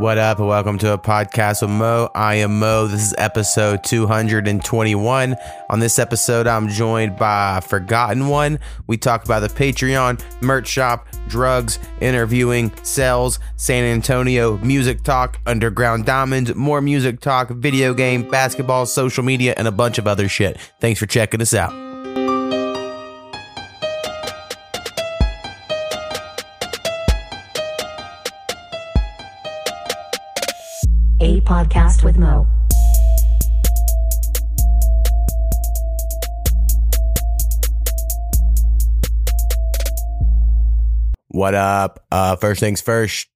What up, and welcome to a podcast with Mo. I am Mo. This is episode 221. On this episode, I'm joined by Forgotten One. We talk about the Patreon, merch shop, drugs, interviewing, sales, San Antonio, music talk, underground diamonds, more music talk, video game, basketball, social media, and a bunch of other shit. Thanks for checking us out. Podcast with Mo. What up? Uh, first things first,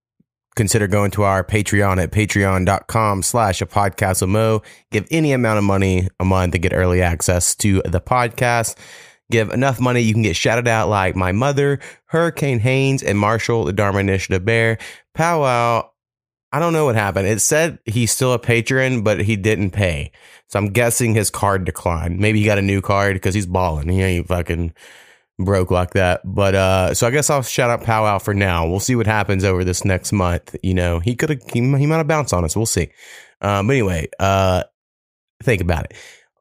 consider going to our Patreon at patreon.com slash a podcast with Mo. Give any amount of money a month to get early access to the podcast. Give enough money, you can get shouted out like my mother, Hurricane Haynes, and Marshall, the Dharma Initiative Bear. Powwow, I don't know what happened. It said he's still a patron, but he didn't pay. So I'm guessing his card declined. Maybe he got a new card because he's balling. He ain't fucking broke like that. But uh, so I guess I'll shout out Pow Powwow for now. We'll see what happens over this next month. You know, he could have he, he might have bounced on us. We'll see. Um, but anyway, uh, think about it.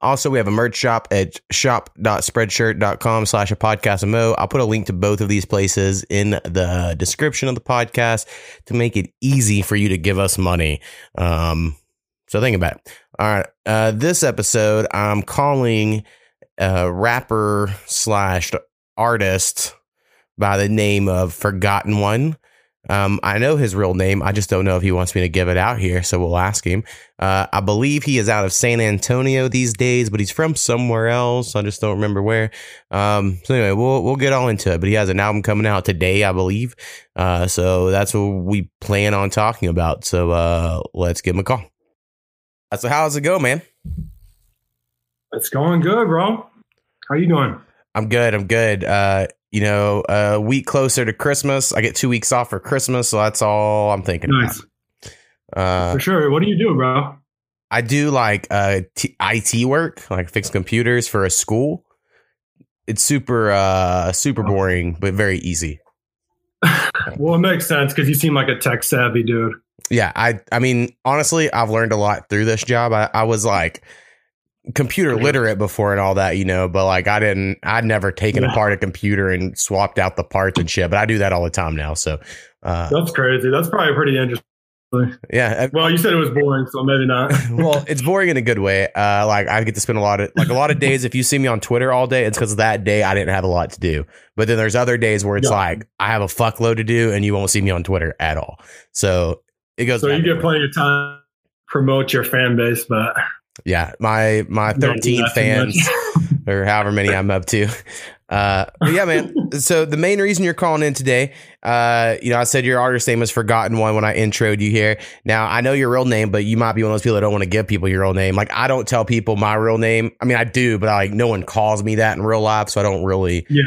Also, we have a merch shop at shop.spreadshirt.com slash a podcast Mo. I'll put a link to both of these places in the description of the podcast to make it easy for you to give us money. Um, so think about it. All right. Uh, this episode, I'm calling a rapper slash artist by the name of Forgotten One. Um, I know his real name. I just don't know if he wants me to give it out here, so we'll ask him. Uh, I believe he is out of San Antonio these days, but he's from somewhere else. I just don't remember where. Um, so anyway, we'll we'll get all into it. But he has an album coming out today, I believe. Uh, so that's what we plan on talking about. So uh, let's give him a call. So how's it go, man? It's going good, bro. How you doing? I'm good. I'm good. Uh, you know, a week closer to Christmas. I get two weeks off for Christmas, so that's all I'm thinking Nice. about. Uh, For sure. What do you do, bro? I do like uh, t- IT work, like fix computers for a school. It's super, uh, super boring, but very easy. Well, it makes sense because you seem like a tech savvy dude. Yeah, I, I mean, honestly, I've learned a lot through this job. I, I was like computer literate before and all that, you know, but like I didn't, I'd never taken Yeah. apart a computer and swapped out the parts and shit. But I do that all the time now. So, uh, That's crazy. That's probably pretty interesting. yeah, Well, you said it was boring, so maybe not. well, it's boring in a good way. Uh, like I get to spend a lot of like a lot of days. If you see me on Twitter all day, it's because that day I didn't have a lot to do. But then there's other days where it's Yeah. like I have a fuckload to do, and you won't see me on Twitter at all. So it goes. so you get plenty of time to promote your fan base, but yeah, my my you don't do 13 fans or however many I'm up to. Uh, yeah, man. So the main reason you're calling in today, uh, you know, I said your artist name is Forgotten One when I introed you here. Now I know your real name, but you might be one of those people that don't want to give people your real name. Like I don't tell people my real name. I mean, I do, but like no one calls me that in real life, so I don't really yeah,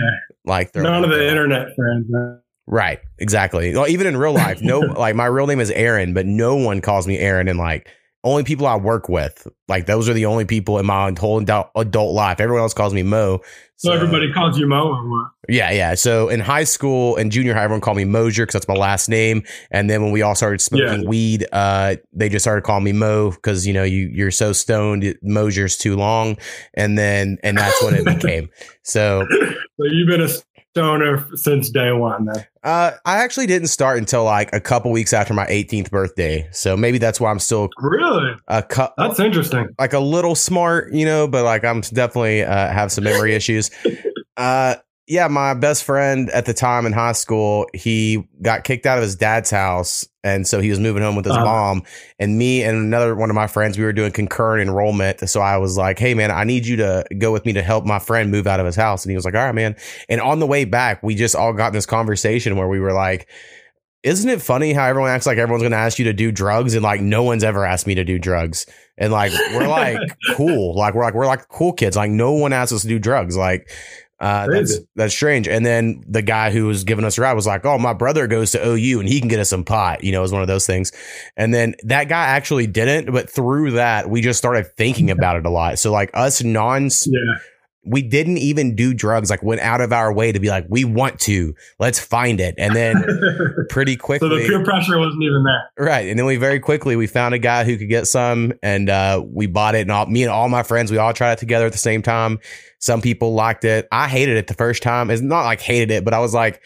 like. none of the there. internet friends. man. Right. Exactly. Well, even in real life, no, like my real name is Aaron, but no one calls me Aaron. And like only people I work with, like those are the only people in my whole adult, life. Everyone else calls me Mo. So everybody calls you Mo or what? Yeah, yeah. So in high school and junior high, everyone called me Mosier because that's my last name. And then when we all started smoking Yeah. weed, uh, they just started calling me Mo because you know you you're so stoned, Mosier's too long. And then and that's what it became. So So you've been a stoner since day one, then. uh, I actually didn't start until like a couple weeks after my 18th birthday. So maybe that's why I'm still Really? a cu- That's interesting. like a little smart, you know, but like I'm definitely uh, have some memory issues. Uh, yeah, my best friend at the time in high school, he got kicked out of his dad's house, and so he was moving home with his Uh-huh. mom. And me and another one of my friends, we were doing concurrent enrollment. So I was like, "Hey, man, I need you to go with me to help my friend move out of his house." And he was like, "All right, man." And on the way back, we just all got in this conversation where we were like. Isn't it funny how everyone acts like everyone's going to ask you to do drugs and like no one's ever asked me to do drugs? And like we're like cool, like we're like we're like cool kids. Like no one asked us to do drugs. Like uh, that's that's strange. And then the guy who was giving us a ride was like, "Oh, my brother goes to OU and he can get us some pot." You know, it was one of those things. And then that guy actually didn't, but through that, we just started thinking about it a lot. So like us non Yeah. We didn't even do drugs. Like went out of our way to be like, we want to, let's find it. And then pretty so quickly, the peer pressure wasn't even there. right. And then we very quickly we found a guy who could get some, and uh, we bought it. And all, me and all my friends, we all tried it together at the same time. Some people liked it. I hated it the first time. It's not like hated it, but I was like.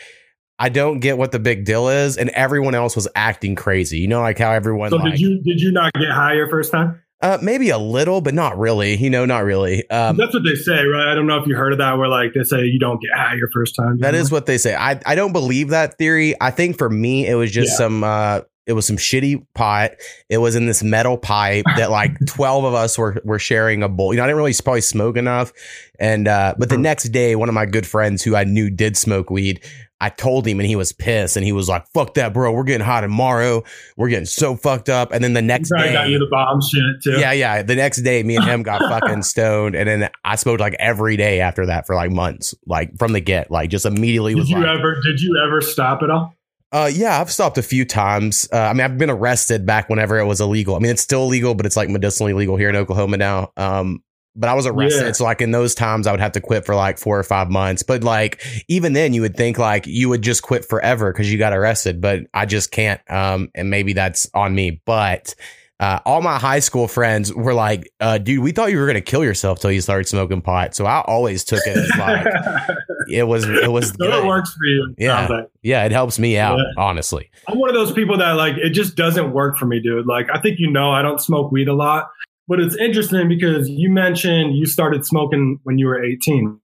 I don't get what the big deal is, and everyone else was acting crazy. You know, like how everyone. So like, did you did you not get high your first time? Uh, maybe a little, but not really. You know, not really. Um, That's what they say, right? I don't know if you heard of that, where like they say you don't get high your first time. that is what they say. I I don't believe that theory. I think for me, it was just Yeah. some. Uh, it was some shitty pot. It was in this metal pipe that like twelve of us were were sharing a bowl. You know, I didn't really probably smoke enough. And uh, but the Mhm. next day, one of my good friends who I knew did smoke weed. I told him and he was pissed and he was like, fuck that, bro. We're getting hot tomorrow. We're getting so fucked up. And then the next day, got you the bomb shit too. yeah, yeah. The next day, me and him got fucking stoned, and then I smoked like every day after that for like months, like from the get, like just immediately Did was you like, ever did you ever stop at all? Uh, yeah, I've stopped a few times. Uh, I mean, I've been arrested back whenever it was illegal. I mean, it's still illegal, but it's like medicinally legal here in Oklahoma now. Um, but I was arrested, Yeah. so like in those times, I would have to quit for like four or five months. But like even then, you would think like you would just quit forever because you got arrested, but I just can't. Um, and maybe that's on me, but. Uh, all my high school friends were like, uh, dude, we thought you were going to kill yourself till you started smoking pot. So I always took it as like, it was, it was so good. it works for you. Yeah. like. Yeah. It helps me out, Yeah. honestly. I'm one of those people that like it just doesn't work for me, dude. Like I think you know I don't smoke weed a lot, but it's interesting because you mentioned you started smoking when you were 18.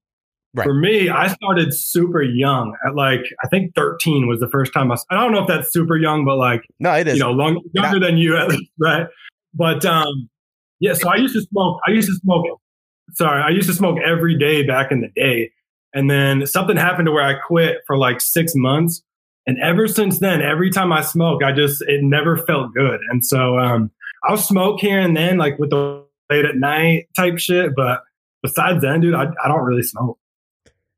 Right. For me, I started super young. At like I think 13 was the first time I. I don't know if that's super young, but like No, it is. you know, long, younger than you at least, right? But um, yeah. So I used to smoke. I used to smoke. Sorry, I used to smoke every day back in the day, and then something happened to where I quit for like six months, and ever since then, every time I smoke, I just it never felt good, and so um, I'll smoke here and then, like with the late at night type shit, but besides then, dude, I, I don't really smoke.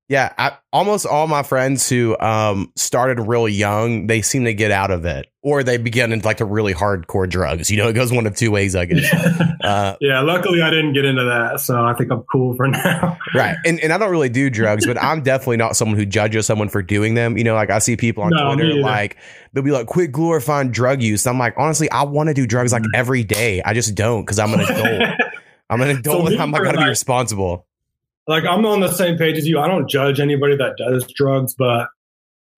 Yeah, I, almost all my friends who um, started real young, they seem to get out of it, or they begin into like the really hardcore drugs. You know, it goes one of two ways, I guess. Uh, yeah, luckily I didn't get into that, so I think I'm cool for now. right, and and I don't really do drugs, but I'm definitely not someone who judges someone for doing them. You know, like I see people on No, Twitter like they'll be like, "Quit glorifying drug use." I'm like, honestly, I want to do drugs like every day. I just don't because I'm an adult. I'm an adult. me, and I'm not gonna be responsible. Like I'm on the same page as you. I don't judge anybody that does drugs, but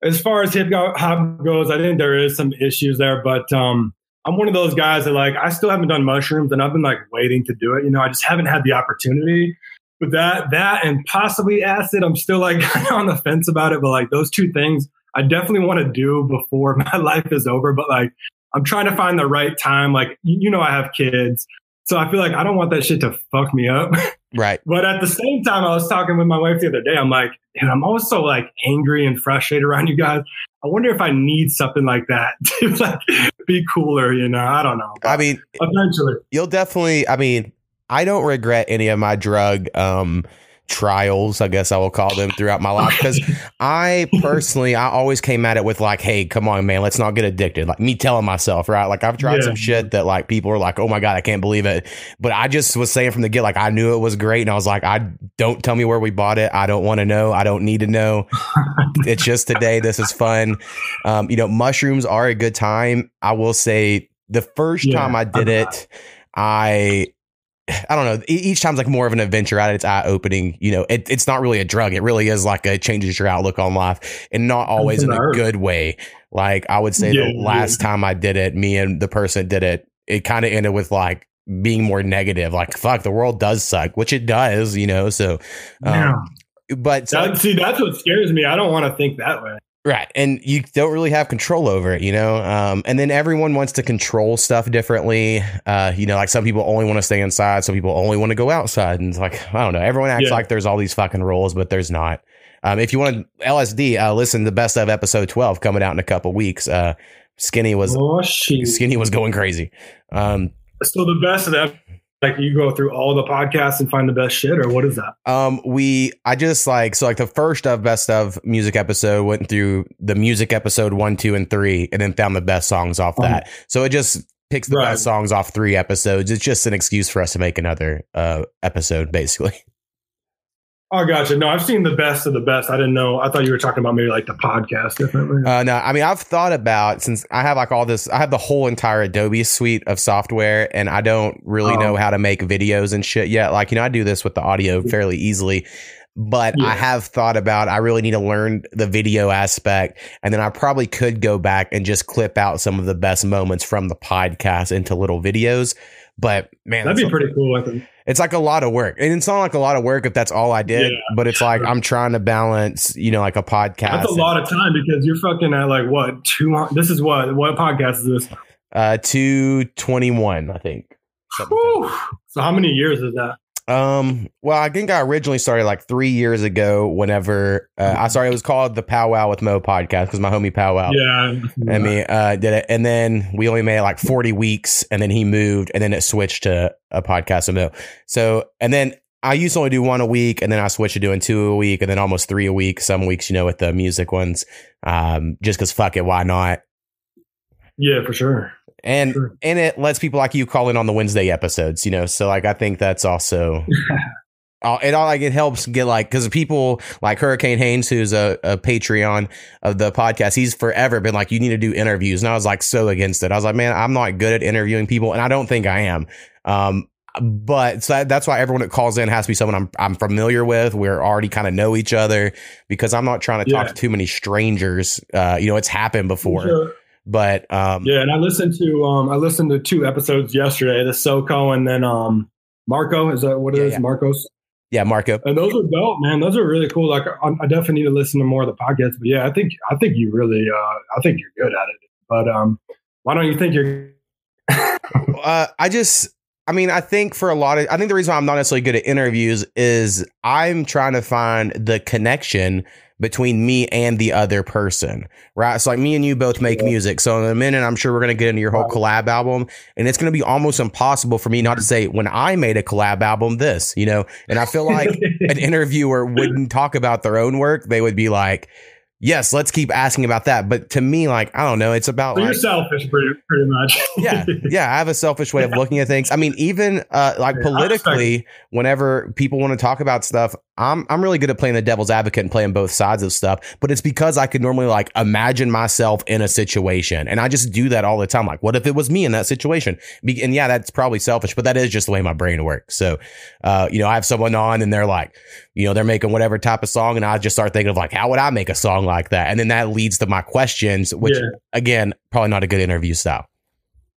as far as hip hop goes, I think there is some issues there. But um, I'm one of those guys that like I still haven't done mushrooms, and I've been like waiting to do it. You know, I just haven't had the opportunity. But that that and possibly acid, I'm still like on the fence about it. But like those two things, I definitely want to do before my life is over. But like I'm trying to find the right time. Like you you know, I have kids. So I feel like I don't want that shit to fuck me up. Right. But at the same time, I was talking with my wife the other day. I'm like, dude, I'm always so like angry and frustrated around you guys. I wonder if I need something like that to like be cooler. You know, I don't know. I mean, eventually, you'll definitely i mean i don't regret any of my drug um trials i guess i will call them throughout my life. Because i personally i always came at it with like hey come on man let's not get addicted. Like me telling myself right? Like i've tried Yeah. some shit that like people are like oh my god i can't believe it. But i just was saying from the get like i knew it was great and i was like i don't tell me where we bought it. I don't want to know. I don't need to know. It's just today. This is fun. Um you know mushrooms are a good time. I will say the first Yeah, time i did I'm it I I don't know. Each time's like more of an adventure at it. It's eye opening. You know, it, it's not really a drug. It really is like a changes your outlook on life, and not always in a good way. Like I would say, Yeah, the last time I did it, me and the person did it, it kind of ended with like being more negative. Like fuck, the world does suck, which it does. You know, so. yeah. Um, but so, That, see, that's what scares me. I don't want to think that way. Right. And you don't really have control over it, you know? Um, and then everyone wants to control stuff differently. Uh, you know, like some people only want to stay inside, some people only want to go outside. And it's like, I don't know. Everyone acts Yeah. like there's all these fucking rules, but there's not. Um, if you want LSD, uh, listen to the best of episode 12 coming out in a couple weeks. Uh, Skinny was Oh! Skinny was going crazy. Um, So the best of that, like you go through all the podcasts and find the best shit, or what is that? Um, we I just like so like the first of best of music episode went through the music episode one, two, and three, and then found the best songs off Oh. that. So it just picks the Right. best songs off three episodes. It's just an excuse for us to make another uh episode, basically. Oh, gotcha. No, I've seen the best of the best. I didn't know. I thought you were talking about maybe like the podcast differently. Uh, no, I mean I've thought about since I have like all this. I have the whole entire Adobe suite of software, and I don't really Oh. know how to make videos and shit yet. Like you know, I do this with the audio fairly easily, but Yeah. I have thought about. I really need to learn the video aspect, and then I probably could go back and just clip out some of the best moments from the podcast into little videos. But man, That'd be pretty cool. I think. It's like a lot of work, and it's not like a lot of work if that's all I did. Yeah, but it's like I'm trying to balance, you know, like a podcast. That's a lot of time because you're fucking at like what two? This is what what podcast is this? Uh, two twenty one, I think. Something like Whew. So how many years is that? Um, well, I think I originally started like three years ago. Whenever uh, I started, it was called the Powwow with Mo podcast because my homie Powwow. Yeah, I mean, uh, did it, and then we only made it like forty weeks, and then he moved, and then it switched to a podcast with Mo. So, and then I used to only do one a week, and then I switched to doing two a week, and then almost three a week. Some weeks, you know, with the music ones, um, just because fuck it, why not? yeah, for sure. And Sure. and it lets people like you call in on the Wednesday episodes, you know. So like I think that's also uh, it all like it helps get like because people like Hurricane Haynes, who's a, a Patreon of the podcast, he's forever been like, you need to do interviews, and I was like so against it. I was like, man, I'm not good at interviewing people, and I don't think I am. Um, but so that, that's why everyone that calls in has to be someone I'm I'm familiar with. We're already kind of know each other because I'm not trying to talk to too many strangers. Uh, you know, it's happened before, Sure. But um, Yeah, and I listened to um I listened to two episodes yesterday. The SoCo and then um Marco is that what it Yeah, is? yeah. Marcos. yeah, Marco. And those are dope, man. Those are really cool. Like I, I definitely need to listen to more of the podcasts. But yeah, I think I think you really uh I think you're good at it. But um why don't you think you're uh, I just, I mean, I think for a lot of, I think the reason why I'm not necessarily good at interviews is I'm trying to find the connection between me and the other person, right? So like me and you both make music. So in a minute, I'm sure we're going to get into your whole collab album and it's going to be almost impossible for me not to say when I made a collab album, this, you know, and I feel like an interviewer wouldn't talk about their own work. They would be like, yes, let's keep asking about that. But to me, like, I don't know. It's about so like, you're selfish pretty pretty much. yeah yeah i have a selfish way of looking at things i mean even uh like Yeah, politically whenever people want to talk about stuff i'm i'm really good at playing the devil's advocate and playing both sides of stuff but it's because i could normally like imagine myself in a situation and i just do that all the time like what if it was me in that situation Be- and yeah that's probably selfish but that is just the way my brain works so uh you know i have someone on and they're like you know they're making whatever type of song and i just start thinking of like how would i make a song like that and then that leads to my questions which Yeah. again probably not a good interview style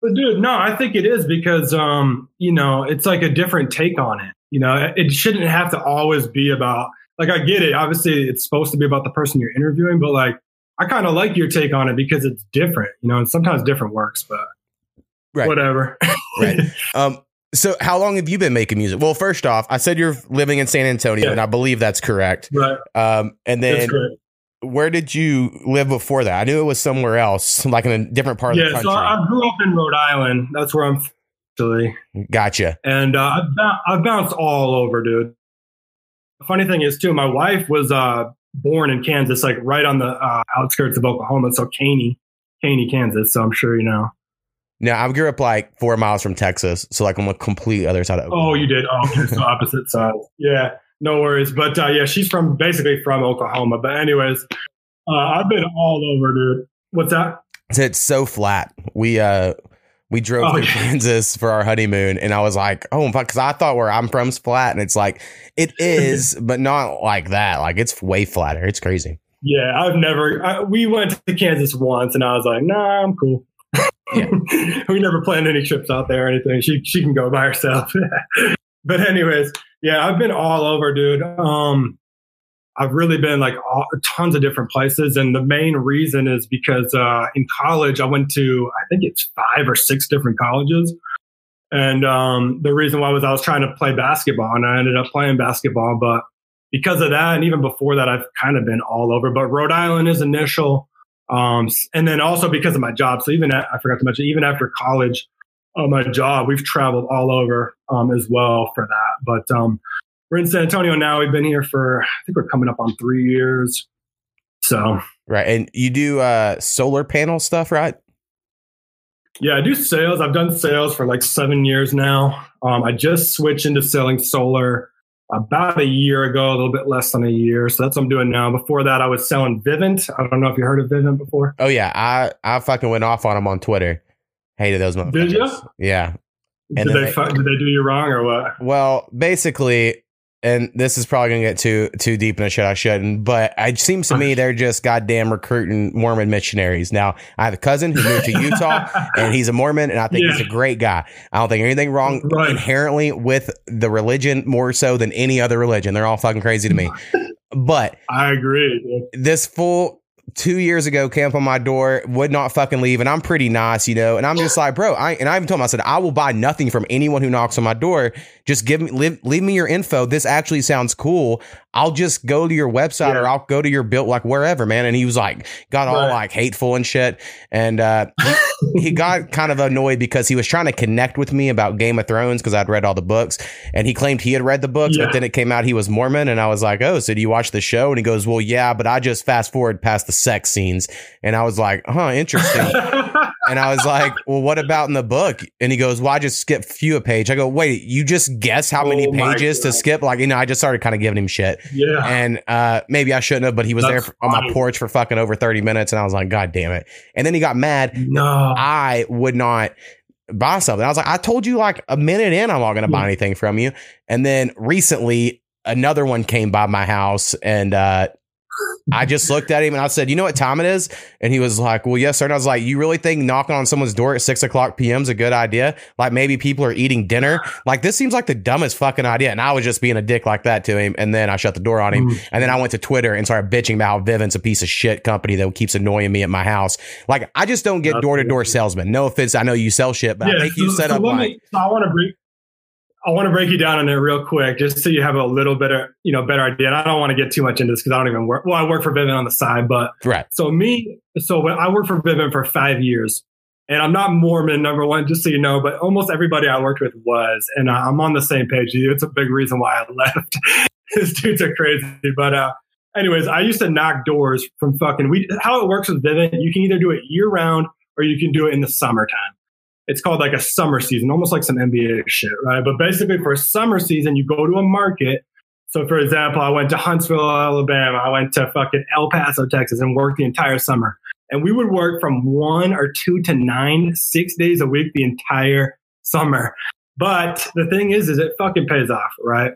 But dude, no, I think it is because um, you know, it's like a different take on it. You know, it- shouldn't have to always be about like I get it. Obviously, it's supposed to be about the person you're interviewing, but like I kind of like your take on it because it's different. You know, and sometimes different works, but Right. whatever. Right. Um, so how long have you been making music? Well, first off, I said you're living in San Antonio, Yeah. and I believe that's correct. right. Um, and then. Where did you live before that? I knew it was somewhere else, like in a different part of the country. Yeah, so I grew up in Rhode Island. That's where I'm actually, gotcha. and uh, I've, bou- I've bounced all over, dude. The funny thing is, too, my wife was uh, born in Kansas, like right on the uh, outskirts of Oklahoma, so Caney, Caney, Kansas. So I'm sure you know. Now I grew up like four miles from Texas, so like on the complete other side of Oklahoma. Oh, you did. Oh, okay, so opposite sides. Yeah, no worries. But uh, yeah, she's from basically from Oklahoma. But anyways, uh, I've been all over, dude. What's that? It's so flat. We uh we drove Oh, through yeah. Kansas for our honeymoon, and I was like, "Oh, fuck!" Because I thought where I'm from's flat, and it's like it is, but not like that. Like it's way flatter. It's crazy. Yeah, I've never. I, we went to Kansas once, and I was like, "Nah, I'm cool." we never planned any trips out there or anything. She she can go by herself. but anyways, yeah, I've been all over, dude. Um, I've really been like all, tons of different places, and the main reason is because uh, in college I went to I think it's five or six different colleges. And um, the reason why was I was trying to play basketball, and I ended up playing basketball. But because of that, and even before that, I've kind of been all over. But Rhode Island is initial, um, and then also because of my job. So even at, I forgot to mention, even after college, uh, my job, we've traveled all over um, as well for that. But um, we're in San Antonio now. We've been here for I think we're coming up on three years. So Right. And you do uh solar panel stuff, right? yeah, I do sales. I've done sales for like seven years now. Um, I just switched into selling solar about a year ago, a little bit less than a year. So that's what I'm doing now. Before that, I was selling Vivint. I don't know if you heard of Vivint before. Oh yeah, I I fucking went off on them on Twitter. Hated those motherfuckers. Did you? Yeah. And Did they, they- did they do you wrong or what? Well, basically, and this is probably gonna get too too deep in a shit I shouldn't, but it seems to me they're just goddamn recruiting Mormon missionaries. Now, I have a cousin who moved to Utah, and he's a Mormon, and I think he's a great guy. I don't think anything wrong Right. inherently with the religion more so than any other religion. They're all fucking crazy to me. But I agree. this full two years ago camp on my door would not fucking leave and i'm pretty nice you know and i'm just like bro i and i even told him i said i will buy nothing from anyone who knocks on my door. Just give me leave, leave me your info. This actually sounds cool i'll just go to your website or i'll go to your built like wherever man. And he was like got all Right. like hateful and shit. And uh he, he got kind of annoyed because he was trying to connect with me about game of thrones because i'd read all the books. And he claimed he had read the books but then it came out he was mormon. And i was like oh so do you watch the show? And he goes well yeah but i just fast forward past the sex scenes. And i was like huh interesting and i was like well what about in the book and he goes well i just skipped few a page i go wait you just guess how many Oh pages to skip like you know i just started kind of giving him shit yeah. and uh, maybe I shouldn't have, but he was there for, on my porch for fucking over 30 minutes. And I was like, God damn it. And then he got mad. No. I would not buy something. I was like, I told you like a minute in, I'm not going to buy anything from you. And then recently, another one came by my house and, uh, I just looked at him and I said, "You know what time it is?" And he was like, "Well, yes, sir." And I was like, "You really think knocking on someone's door at six o'clock p.m. is a good idea? Like maybe people are eating dinner. Like this seems like the dumbest fucking idea." And I was just being a dick like that to him. And then I shut the door on him. Mm. And then I went to Twitter and started bitching about how Vivint's a piece of shit company that keeps annoying me at my house. Like I just don't get door to door salesmen. No offense, I know you sell shit, but I think you so- set so up let like me- so I want to break. I want to break you down on it real quick, just so you have a little better, you know, better idea. And I don't want to get too much into this because I don't even work. Well, I work for Vivint on the side, but right. so me, so when I worked for Vivint for five years, and I'm not Mormon, number one, just so you know, but almost everybody I worked with was, and I'm on the same page. It's a big reason why I left. These dudes are crazy, but uh, anyways, I used to knock doors from fucking. We how it works with Vivint, you can either do it year round or you can do it in the summertime. It's called like a summer season, almost like some NBA shit, right? But basically, for summer season, you go to a market. So, for example, I went to Huntsville, Alabama. I went to fucking El Paso, Texas, and worked the entire summer. And we would work from one or two to nine, six days a week the entire summer. But the thing is, is it fucking pays off, right?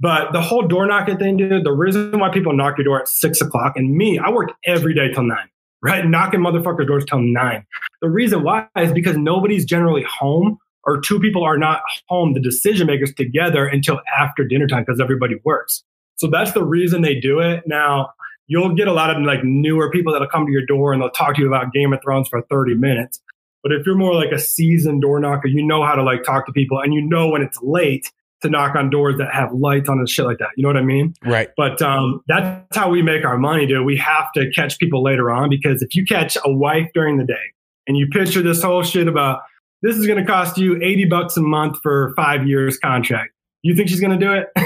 But the whole door knocking thing, dude, the reason why people knock your door at six o'clock, and me, I worked every day till nine, right? Knocking motherfuckers' doors till nine. The reason why is because nobody's generally home or two people are not home, the decision makers together until after dinner time because everybody works. So that's the reason they do it. Now, you'll get a lot of like newer people that'll come to your door and they'll talk to you about Game of Thrones for 30 minutes. But if you're more like a seasoned door knocker, you know how to like talk to people and you know when it's late to knock on doors that have lights on and shit like that. You know what I mean? Right. But um, that's how we make our money, dude. We have to catch people later on because if you catch a wife during the day and you picture this whole shit about this is going to cost you 80 bucks a month for five years contract, you think she's going to do it?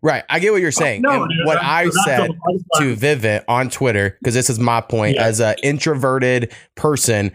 Right. I get what you're saying. No, And dude, what I said to Vivint on Twitter, because this is my point Yeah. as an introverted person,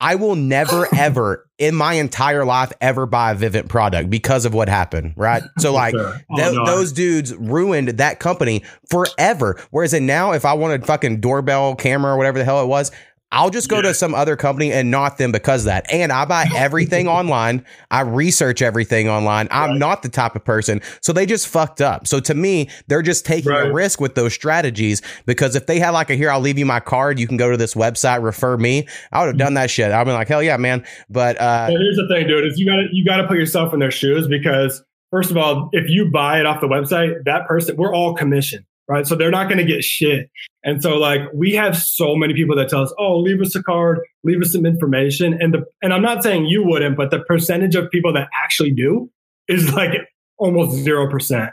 I will never, ever in my entire life ever buy a Vivint product because of what happened. Right. So, like, Sure. Oh, Th- no, those dudes ruined that company forever. Whereas in now, if I wanted fucking doorbell camera or whatever the hell it was, I'll just go Yeah. to some other company and not them because of that. And I buy everything online. I research everything online. I'm not the type of person. So they just fucked up. So to me, they're just taking a risk with those strategies because if they had like a here, I'll leave you my card. You can go to this website, refer me. I would have done that shit. I've been like, hell yeah, man. But uh, here's the thing, dude, is you gotta you gotta put yourself in their shoes because first of all, if you buy it off the website, that person we're all commission, right? So they're not gonna get shit. And so like we have so many people that tell us, oh, leave us a card, leave us some information. And the and I'm not saying you wouldn't, but the percentage of people that actually do is like almost zero percent.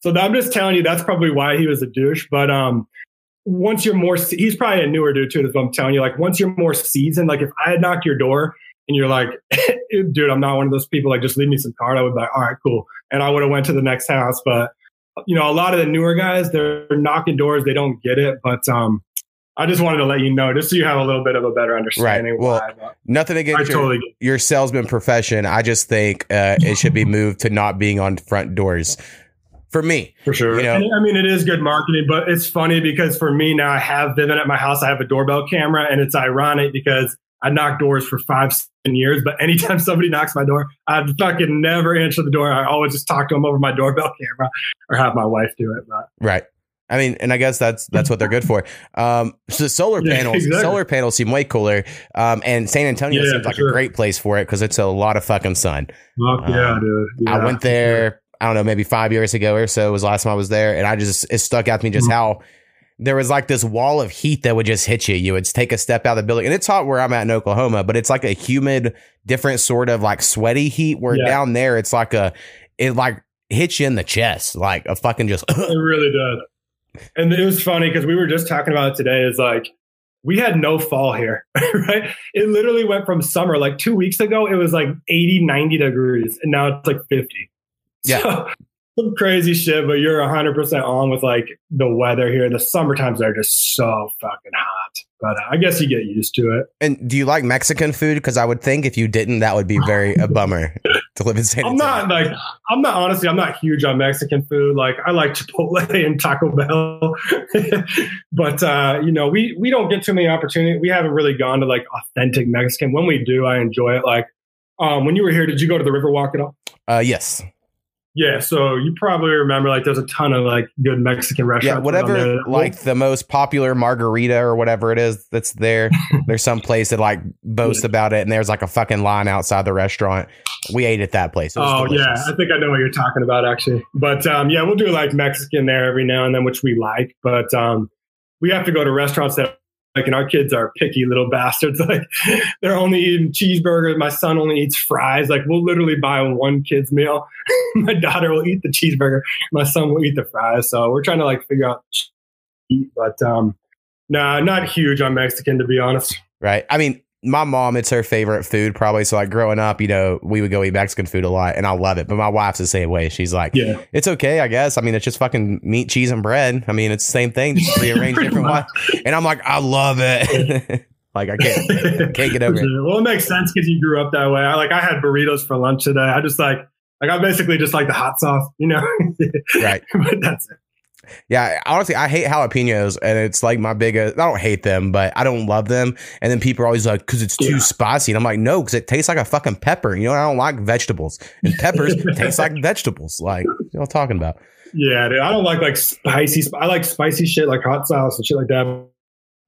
So I'm just telling you that's probably why he was a douche. But um once you're more he's probably a newer dude too, is what I'm telling you. Like once you're more seasoned, like if I had knocked your door and you're like, dude, I'm not one of those people. Like, just leave me some card. I would be like, all right, cool. And I would have went to the next house. But you know, a lot of the newer guys, they're knocking doors. They don't get it. But um, I just wanted to let you know, just so you have a little bit of a better understanding. Right. Well, why, Nothing against your, totally your salesman profession. I just think uh, it should be moved to not being on front doors. For me, for sure. You know- And, I mean, it is good marketing, but it's funny because for me now, I have Vivint at my house. I have a doorbell camera, and it's ironic because I knock doors for five, seven years, but anytime somebody knocks my door, I fucking never answer the door. I always just talk to them over my doorbell camera or have my wife do it. But right? I mean, and I guess that's that's what they're good for. Um, so solar Yeah, panels, exactly. solar panels seem way cooler. Um, and San Antonio Yeah, seems like sure. a great place for it because it's a lot of fucking sun. fuck yeah, Um, dude. I went there, I don't know, maybe five years ago or so was the last time I was there. And I just, it stuck out to me just Mhm. how there was like this wall of heat that would just hit you. You would take a step out of the building. And it's hot where I'm at in Oklahoma, but it's like a humid, different sort of like sweaty heat where Yeah. down there it's like a, it like hits you in the chest, like a fucking just, It really does. And it was funny because we were just talking about it today. Is like we had no fall here, right? It literally went from summer. Like two weeks ago, it was like 80, 90 degrees, and now it's like 50. Yeah. So, some crazy shit, but you're 100% on with like the weather here. The summer times are just so fucking hot. But I guess you get used to it. and do you like Mexican food? Because I would think if you didn't, that would be very a bummer to live in San Antonio. I'm not like I'm not honestly I'm not huge on Mexican food. Like I like Chipotle and Taco Bell, but uh, you know we we don't get too many opportunities. We haven't really gone to like authentic Mexican. When we do, I enjoy it. Like um, when you were here, did you go to the Riverwalk at all? Uh, yes. Yeah, so you probably remember like there's a ton of like good Mexican restaurants. Yeah, whatever, there. like the most popular margarita or whatever it is that's there. there's some place that like boasts about it, and there's like a fucking line outside the restaurant. We ate at that place. Oh yeah. I think I know what you're talking about actually. But um, yeah, we'll do like Mexican there every now and then, which we like. But um, we have to go to restaurants that like, and our kids are picky little bastards. Like they're only eating cheeseburgers. My son only eats fries. Like we'll literally buy one kid's meal. My daughter will eat the cheeseburger. My son will eat the fries. So we're trying to like figure out. Eat, but um, nah, not huge on Mexican to be honest. right. I mean, my mom, it's her favorite food probably. So like growing up, you know, we would go eat Mexican food a lot, and I love it. But my wife's the same way. She's like, Yeah, it's okay, I guess. I mean, it's just fucking meat, cheese, and bread. I mean, it's the same thing, just rearranged Pretty different much. And I'm like, I love it. like I can't, can't get over it. Well, it makes sense because you grew up that way. I like I had burritos for lunch today. I just like like I basically just like the hot sauce, you know. Right. but that's it. Yeah, honestly, I hate jalapenos, and it's like my biggest. I don't hate them, but I don't love them. And then people are always like, "Because it's too Yeah. spicy," and I'm like, "No, because it tastes like a fucking pepper." You know, I don't like vegetables, and peppers taste like vegetables. Like, you know what I'm talking about? Yeah, dude, I don't like like spicy. sp- I like spicy shit like hot sauce and shit like that.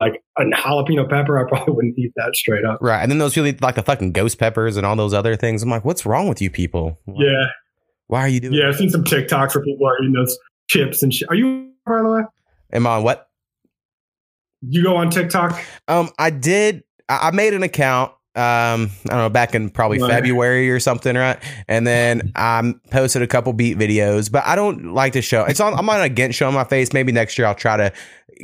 Like a jalapeno pepper, I probably wouldn't eat that straight up. Right. And then those people eat like the fucking ghost peppers and all those other things. I'm like, what's wrong with you people? Why, Yeah, Why are you doing? yeah. I've seen some TikToks where people are eating those chips and shit. Are you by the way? Am I on what? You go on TikTok? Um, I did. I made an account. Um, I don't know, back in probably Right. February or something, right? And then I posted a couple beat videos, but I don't like to show. It's on. I'm not against showing my face. Maybe next year I'll try to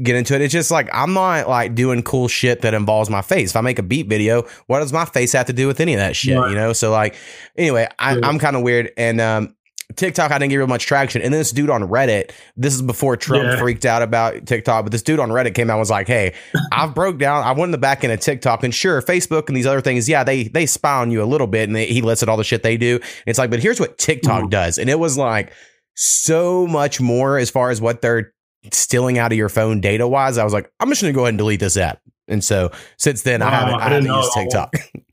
get into it. It's just like I'm not like doing cool shit that involves my face. If I make a beat video, what does my face have to do with any of that shit? Right. You know. So like, anyway, I, I'm kind of weird, and um, TikTok, I didn't get real much traction. And then this dude on Reddit, this is before Trump Yeah. freaked out about TikTok, but this dude on Reddit came out and was like, Hey, I've broke down, I went in the back end of TikTok and sure, Facebook and these other things, yeah, they they spy on you a little bit and they, he listed all the shit they do. It's like, but here's what TikTok Mhm. does. And it was like so much more as far as what they're stealing out of your phone data wise. I was like, I'm just gonna go ahead and delete this app. And so since then I haven't I I, haven't used. TikTok.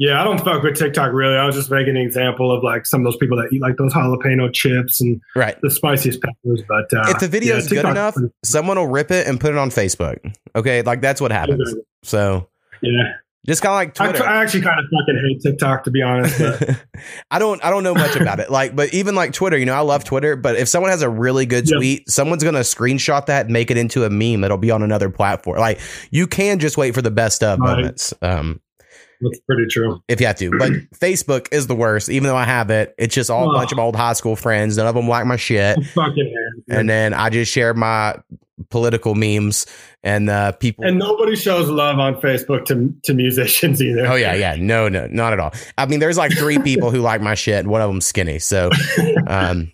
Yeah, I don't fuck with TikTok really. I was just making an example of like some of those people that eat like those jalapeno chips and right. the spiciest peppers. But uh, If the video yeah, is good enough, someone will rip it and put it on Facebook. Okay, like that's what happens. So Yeah, just kind of like I, Twitter. I actually kind of fucking hate TikTok to be honest. I don't I don't know much about it. Like, but even like Twitter, you know, I love Twitter, but if someone has a really good Yeah. tweet, someone's gonna screenshot that and make it into a meme that'll be on another platform. Like you can just wait for the best of Right. moments. Um that's pretty true. if you have to. But Facebook is the worst, even though I have it. It's just all a Oh. bunch of old high school friends. None of them like my shit. I fucking it. And then I just share my political memes and uh people And nobody shows love on Facebook to to musicians either. Oh yeah, yeah. No, no, not at all. I mean, there's like three people who like my shit, and one of them's skinny. So, um,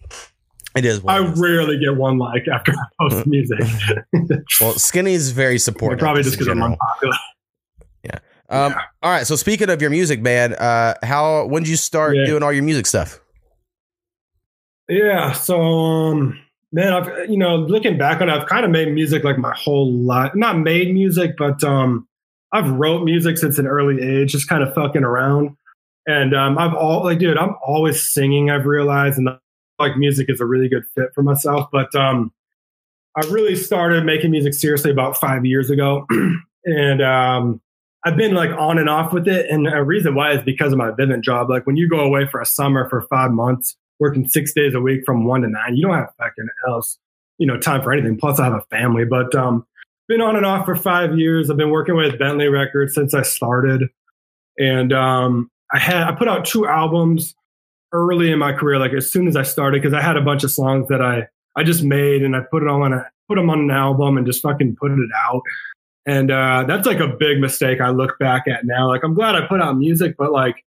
It is. I rarely get one like after I post music. well, Skinny is very supportive. Probably just because I'm unpopular. Um, Yeah. All right. So speaking of your music, man, uh, how when did you start Yeah. doing all your music stuff? Yeah. So, um, man, I've you know looking back on it, I've kind of made music like my whole life. Not made music, but um, I've wrote music since an early age, just kind of fucking around. And um, I've all like, dude, I'm always singing. I've realized, and like music is a really good fit for myself. But um, I really started making music seriously about five years ago, and um, I've been like on and off with it. And a reason why is because of my Vivint job. Like when you go away for a summer for five months, working six days a week from one to nine, you don't have fucking else, you know, time for anything. Plus, I have a family. But um, been on and off for five years. I've been working with Bentley Records since I started, and um, I had I put out two albums early in my career, like as soon as I started, because I had a bunch of songs that I I just made and I put it on a put them on an album and just fucking put it out. And uh, that's like a big mistake I look back at now. Like I'm glad I put out music, but like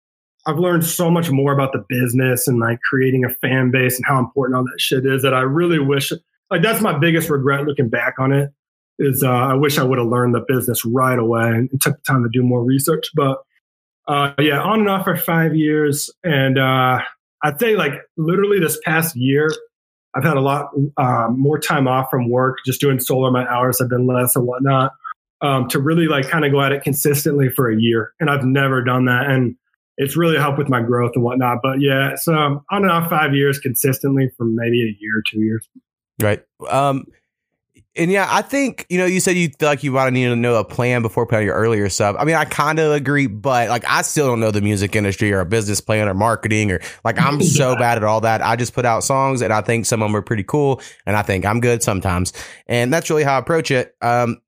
I've learned so much more about the business and like creating a fan base and how important all that shit is that I really wish like that's my biggest regret looking back on it is uh, I wish I would have learned the business right away and took the time to do more research. But uh, yeah, on and off for five years, and uh, I'd say like literally this past year, I've had a lot uh, more time off from work, just doing solo. My hours have been less and whatnot. Um, to really like kind of go at it consistently for a year, and I've never done that, and it's really helped with my growth and whatnot. But yeah, so on and off five years consistently for maybe a year, or two years. Right. Um, and yeah, I think you know you said you feel like you want to need to know a plan before putting your earlier stuff. I mean, I kind of agree, but like I still don't know the music industry or a business plan or marketing or like I'm so bad at all that. I just put out songs and I think some of them are pretty cool and I think I'm good sometimes, and that's really how I approach it. Um,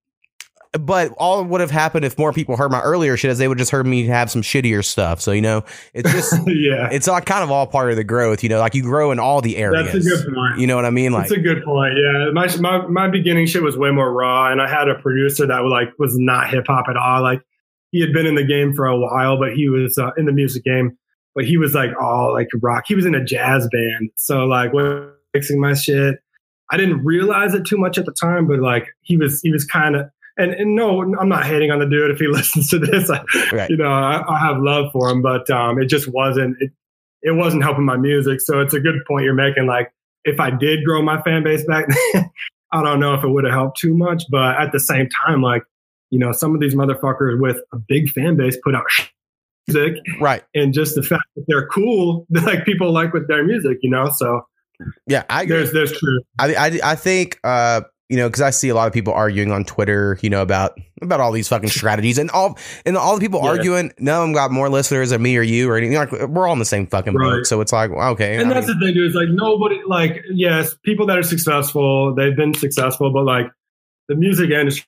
but all would have happened if more people heard my earlier shit, as they would just heard me have some shittier stuff. So you know, it's just yeah, it's all kind of all part of the growth. You know, like you grow in all the areas. that's a good point. You know what I mean? Like That's a good point. Yeah, my my my beginning shit was way more raw, and I had a producer that was like was not hip hop at all. Like he had been in the game for a while, but he was uh, in the music game, but he was like all like rock. He was in a jazz band, so like when mixing my shit, I didn't realize it too much at the time, but like he was he was kind of. And, and no, I'm not hating on the dude if he listens to this. I, Right. You know, I, I have love for him, but um, it just wasn't. It, it wasn't helping my music. So it's a good point you're making. Like if I did grow my fan base back then, I don't know if it would have helped too much. But at the same time, like, you know, some of these motherfuckers with a big fan base put out music right. and just the fact that they're cool, like people like with their music, you know? So Yeah, I agree. there's, there's truth. I, I, I think, uh, you know, because I see a lot of people arguing on Twitter, you know, about about all these fucking strategies, and all and all the people Yeah. arguing, none of them got more listeners than me or you or anything. Like we're all in the same fucking boat, so it's like okay. And I that's mean, the thing, dude, is like nobody, like, yes, people that are successful, they've been successful, but like the music industry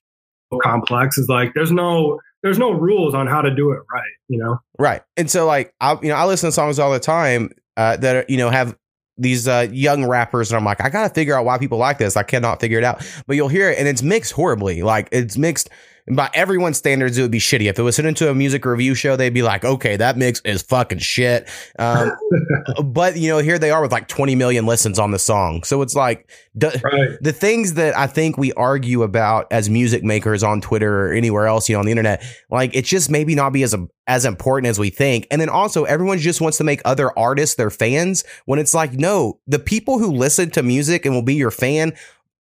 complex is like, there's no, there's no rules on how to do it right, you know? right. And so, like, I, you know, I listen to songs all the time uh, that are, you know have these uh, young rappers, and I'm like, I gotta figure out why people like this. I cannot figure it out. But you'll hear it, and it's mixed horribly. Like it's mixed. By everyone's standards, it would be shitty. If it was sent into a music review show, they'd be like, "Okay, that mix is fucking shit." Um, but you know, here they are with like 20 million listens on the song. So it's like d- Right. the things that I think we argue about as music makers on Twitter or anywhere else, you know, on the internet, like it's just maybe not be as as important as we think. And then also, everyone just wants to make other artists their fans when it's like, no, the people who listen to music and will be your fan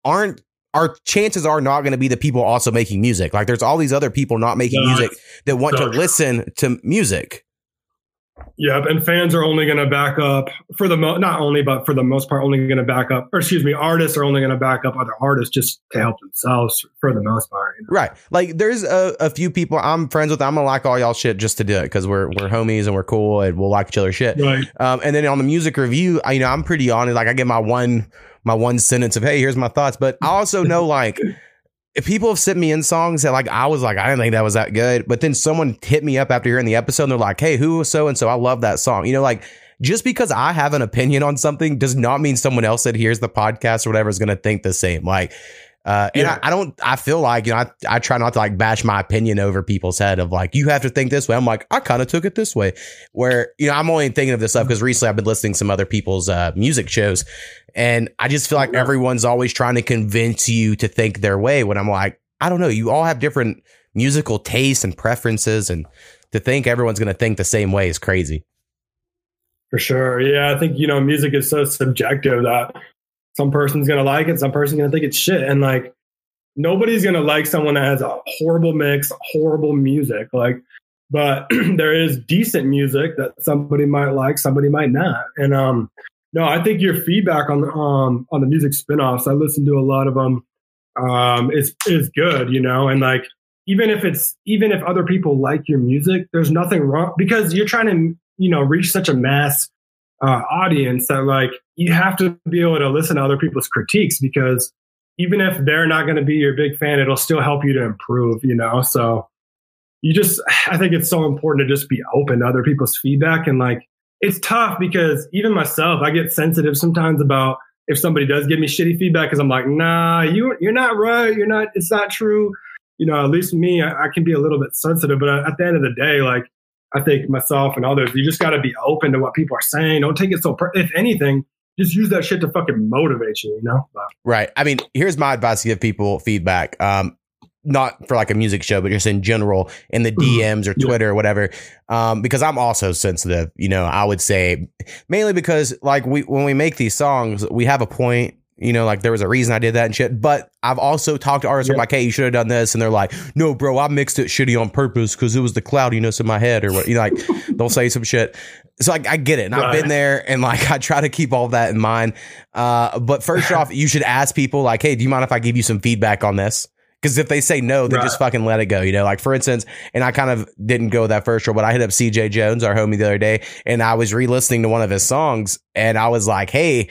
aren't. Our chances are not going to be the people also making music. Like there's all these other people not making No, music that want so to true. listen to music. Yep. And fans are only going to back up for the, mo- not only, but for the most part, only going to back up, or excuse me, artists are only going to back up other artists just to help themselves for the most part. You know? Right. Like there's a, a few people I'm friends with. I'm gonna like all y'all shit just to do it because we're we're homies and we're cool and we'll like each other shit. Right. Um, and then on the music review, I, you know, I'm pretty honest. Like I get my one my one sentence of hey, here's my thoughts. But I also know like if people have sent me in songs that like I was like I didn't think that was that good, but then someone hit me up after hearing the episode and they're like, hey, who was so and so? I love that song. You know, like. Just because I have an opinion on something does not mean someone else that hears the podcast or whatever is going to think the same. Like, Uh, and Yeah. I, I don't, I feel like, you know, I, I try not to like bash my opinion over people's head of like, you have to think this way. I'm like, I kind of took it this way where, you know, I'm only thinking of this stuff because recently I've been listening to some other people's, uh, music shows and I just feel like Yeah. everyone's always trying to convince you to think their way when I'm like, I don't know. You all have different musical tastes and preferences and to think everyone's going to think the same way is crazy. For sure. Yeah, I think, you know, music is so subjective that some person's to like it, some person's to think it's shit. And like, nobody's to like someone that has a horrible mix, horrible music. Like, but there is decent music that somebody might like, somebody might not. And, um, no, I think your feedback on, um, on the music spinoffs, I listen to a lot of them, um, is, is good, you know, and like, even if it's, even if other people like your music, there's nothing wrong because you're trying to, you know, reach such a mass uh, audience that like you have to be able to listen to other people's critiques because even if they're not going to be your big fan, it'll still help you to improve, you know? So you just, I think it's so important to just be open to other people's feedback. And like, it's tough because even myself, I get sensitive sometimes about if somebody does give me shitty feedback because I'm like, nah, you, you're not right. You're not, it's not true. You know, at least me, I, I can be a little bit sensitive, but at the end of the day, like, I think myself and others, you just got to be open to what people are saying. Don't take it so, per- if anything, just use that shit to fucking motivate you, you know? Right. I mean, here's my advice to give people feedback. Um, not for like a music show, but just in general in the Mhm. DMs or Yeah. Twitter or whatever. Um, because I'm also sensitive, you know, I would say mainly because like we, when we make these songs, we have a point, you know, like there was a reason I did that and shit. But I've also talked to artists who are Yeah. like, Hey, you should have done this. And they're like, no, bro, I mixed it shitty on purpose because it was the cloudiness in my head or what, you know, like they'll say some shit. So like, I get it. And I've been there and like, I try to keep all that in mind. Uh, but first off, you should ask people like, Hey, do you mind if I give you some feedback on this? Because if they say no, then Right. just fucking let it go. You know, like for instance, and I kind of didn't go that first row, but I hit up CJ Jones, our homie, the other day, and I was re-listening to one of his songs, and I was like, "Hey,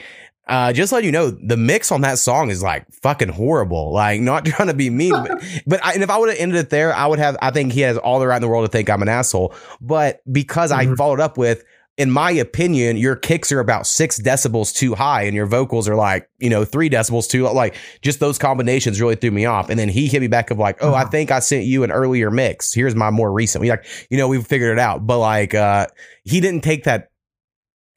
uh, just let you know, the mix on that song is like fucking horrible. Like, not trying to be mean, but, but I, and if I would have ended it there, I would have. I think he has all the right in the world to think I'm an asshole. But because I Mhm. followed up with, in my opinion, your kicks are about six decibels too high, and your vocals are like, you know, three decibels too. Like, just those combinations really threw me off. And then he hit me back of like, oh, I Mhm. think I sent you an earlier mix. Here's my more recent. We like, you know, we've figured it out. But like, uh, he didn't take that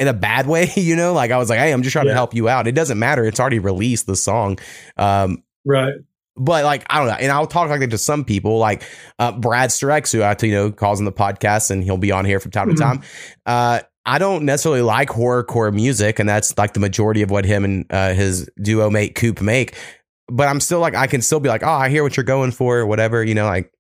in a bad way, you know, like I was like, Hey, I'm just trying to help you out. It doesn't matter. It's already released the song. Um, right. but like, I don't know. And I'll talk like that to some people, like, uh, Brad Strex, who I, you know, calls on the podcast and he'll be on here from time Mhm. to time. Uh, I don't necessarily like horrorcore music, and that's like the majority of what him and uh, his duo mate Coop make. But I'm still like, I can still be like, oh, I hear what you're going for, or whatever, you know, like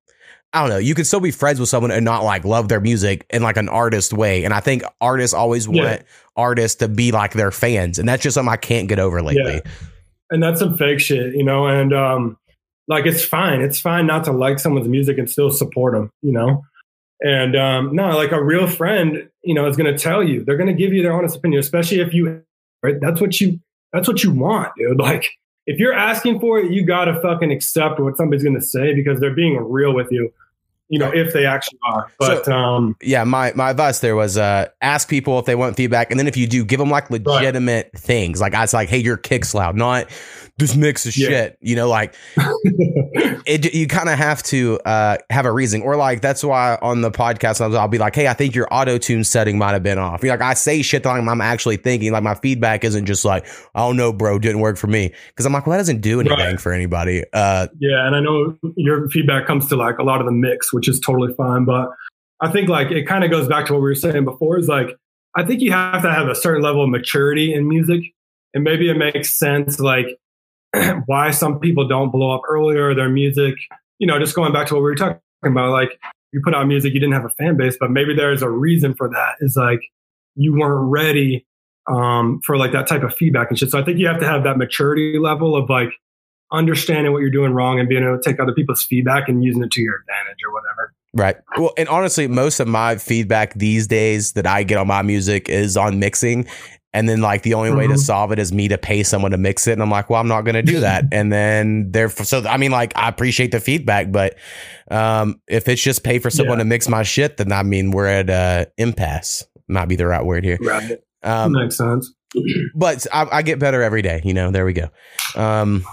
I don't know. You can still be friends with someone and not like love their music in like an artist way. And I think artists always Yeah. want artists to be like their fans, and that's just something I can't get over lately. and that's some fake shit, you know. And um, like it's fine. It's fine not to like someone's music and still support them, you know. And um, no, like a real friend, you know, is going to tell you. They're going to give you their honest opinion, especially if you. Right, that's what you. That's what you want, dude. Like if you're asking for it, you got to fucking accept what somebody's going to say because they're being real with you. You know, if they actually are. But um, yeah, my my advice there was uh ask people if they want feedback, and then if you do, give them like legitimate things. Like I was like, hey, your kick's loud, not this mix is Yeah. shit. You know, like it. You kind of have to uh have a reason, or like that's why on the podcast I'll, I'll be like, hey, I think your auto tune setting might have been off. You're like, I say shit that I'm, I'm actually thinking. Like my feedback isn't just like, oh no, bro, didn't work for me. Because I'm like, well, that doesn't do anything Right. for anybody. Uh, Yeah, and I know your feedback comes to like a lot of the mix, which is totally fine. But I think like it kind of goes back to what we were saying before. Is like I think you have to have a certain level of maturity in music, and maybe it makes sense like why some people don't blow up earlier. Their music, you know, just going back to what we were talking about, like you put out music, you didn't have a fan base, but maybe there's a reason for that. Is like you weren't ready um, for like that type of feedback and shit. So I think you have to have that maturity level of like understanding what you're doing wrong and being able to take other people's feedback and using it to your advantage or whatever. Right. Well, and honestly, most of my feedback these days that I get on my music is on mixing. And then like the only way to Mhm. solve it is me to pay someone to mix it. And I'm like, well, I'm not going to do that. and then therefore, so I mean, like I appreciate the feedback, but um, if it's just pay for someone Yeah. to mix my shit, then I mean, we're at uh impasse. Might be the right word here. Right. Um, Makes sense. but I, I get better every day. You know, there we go. Um,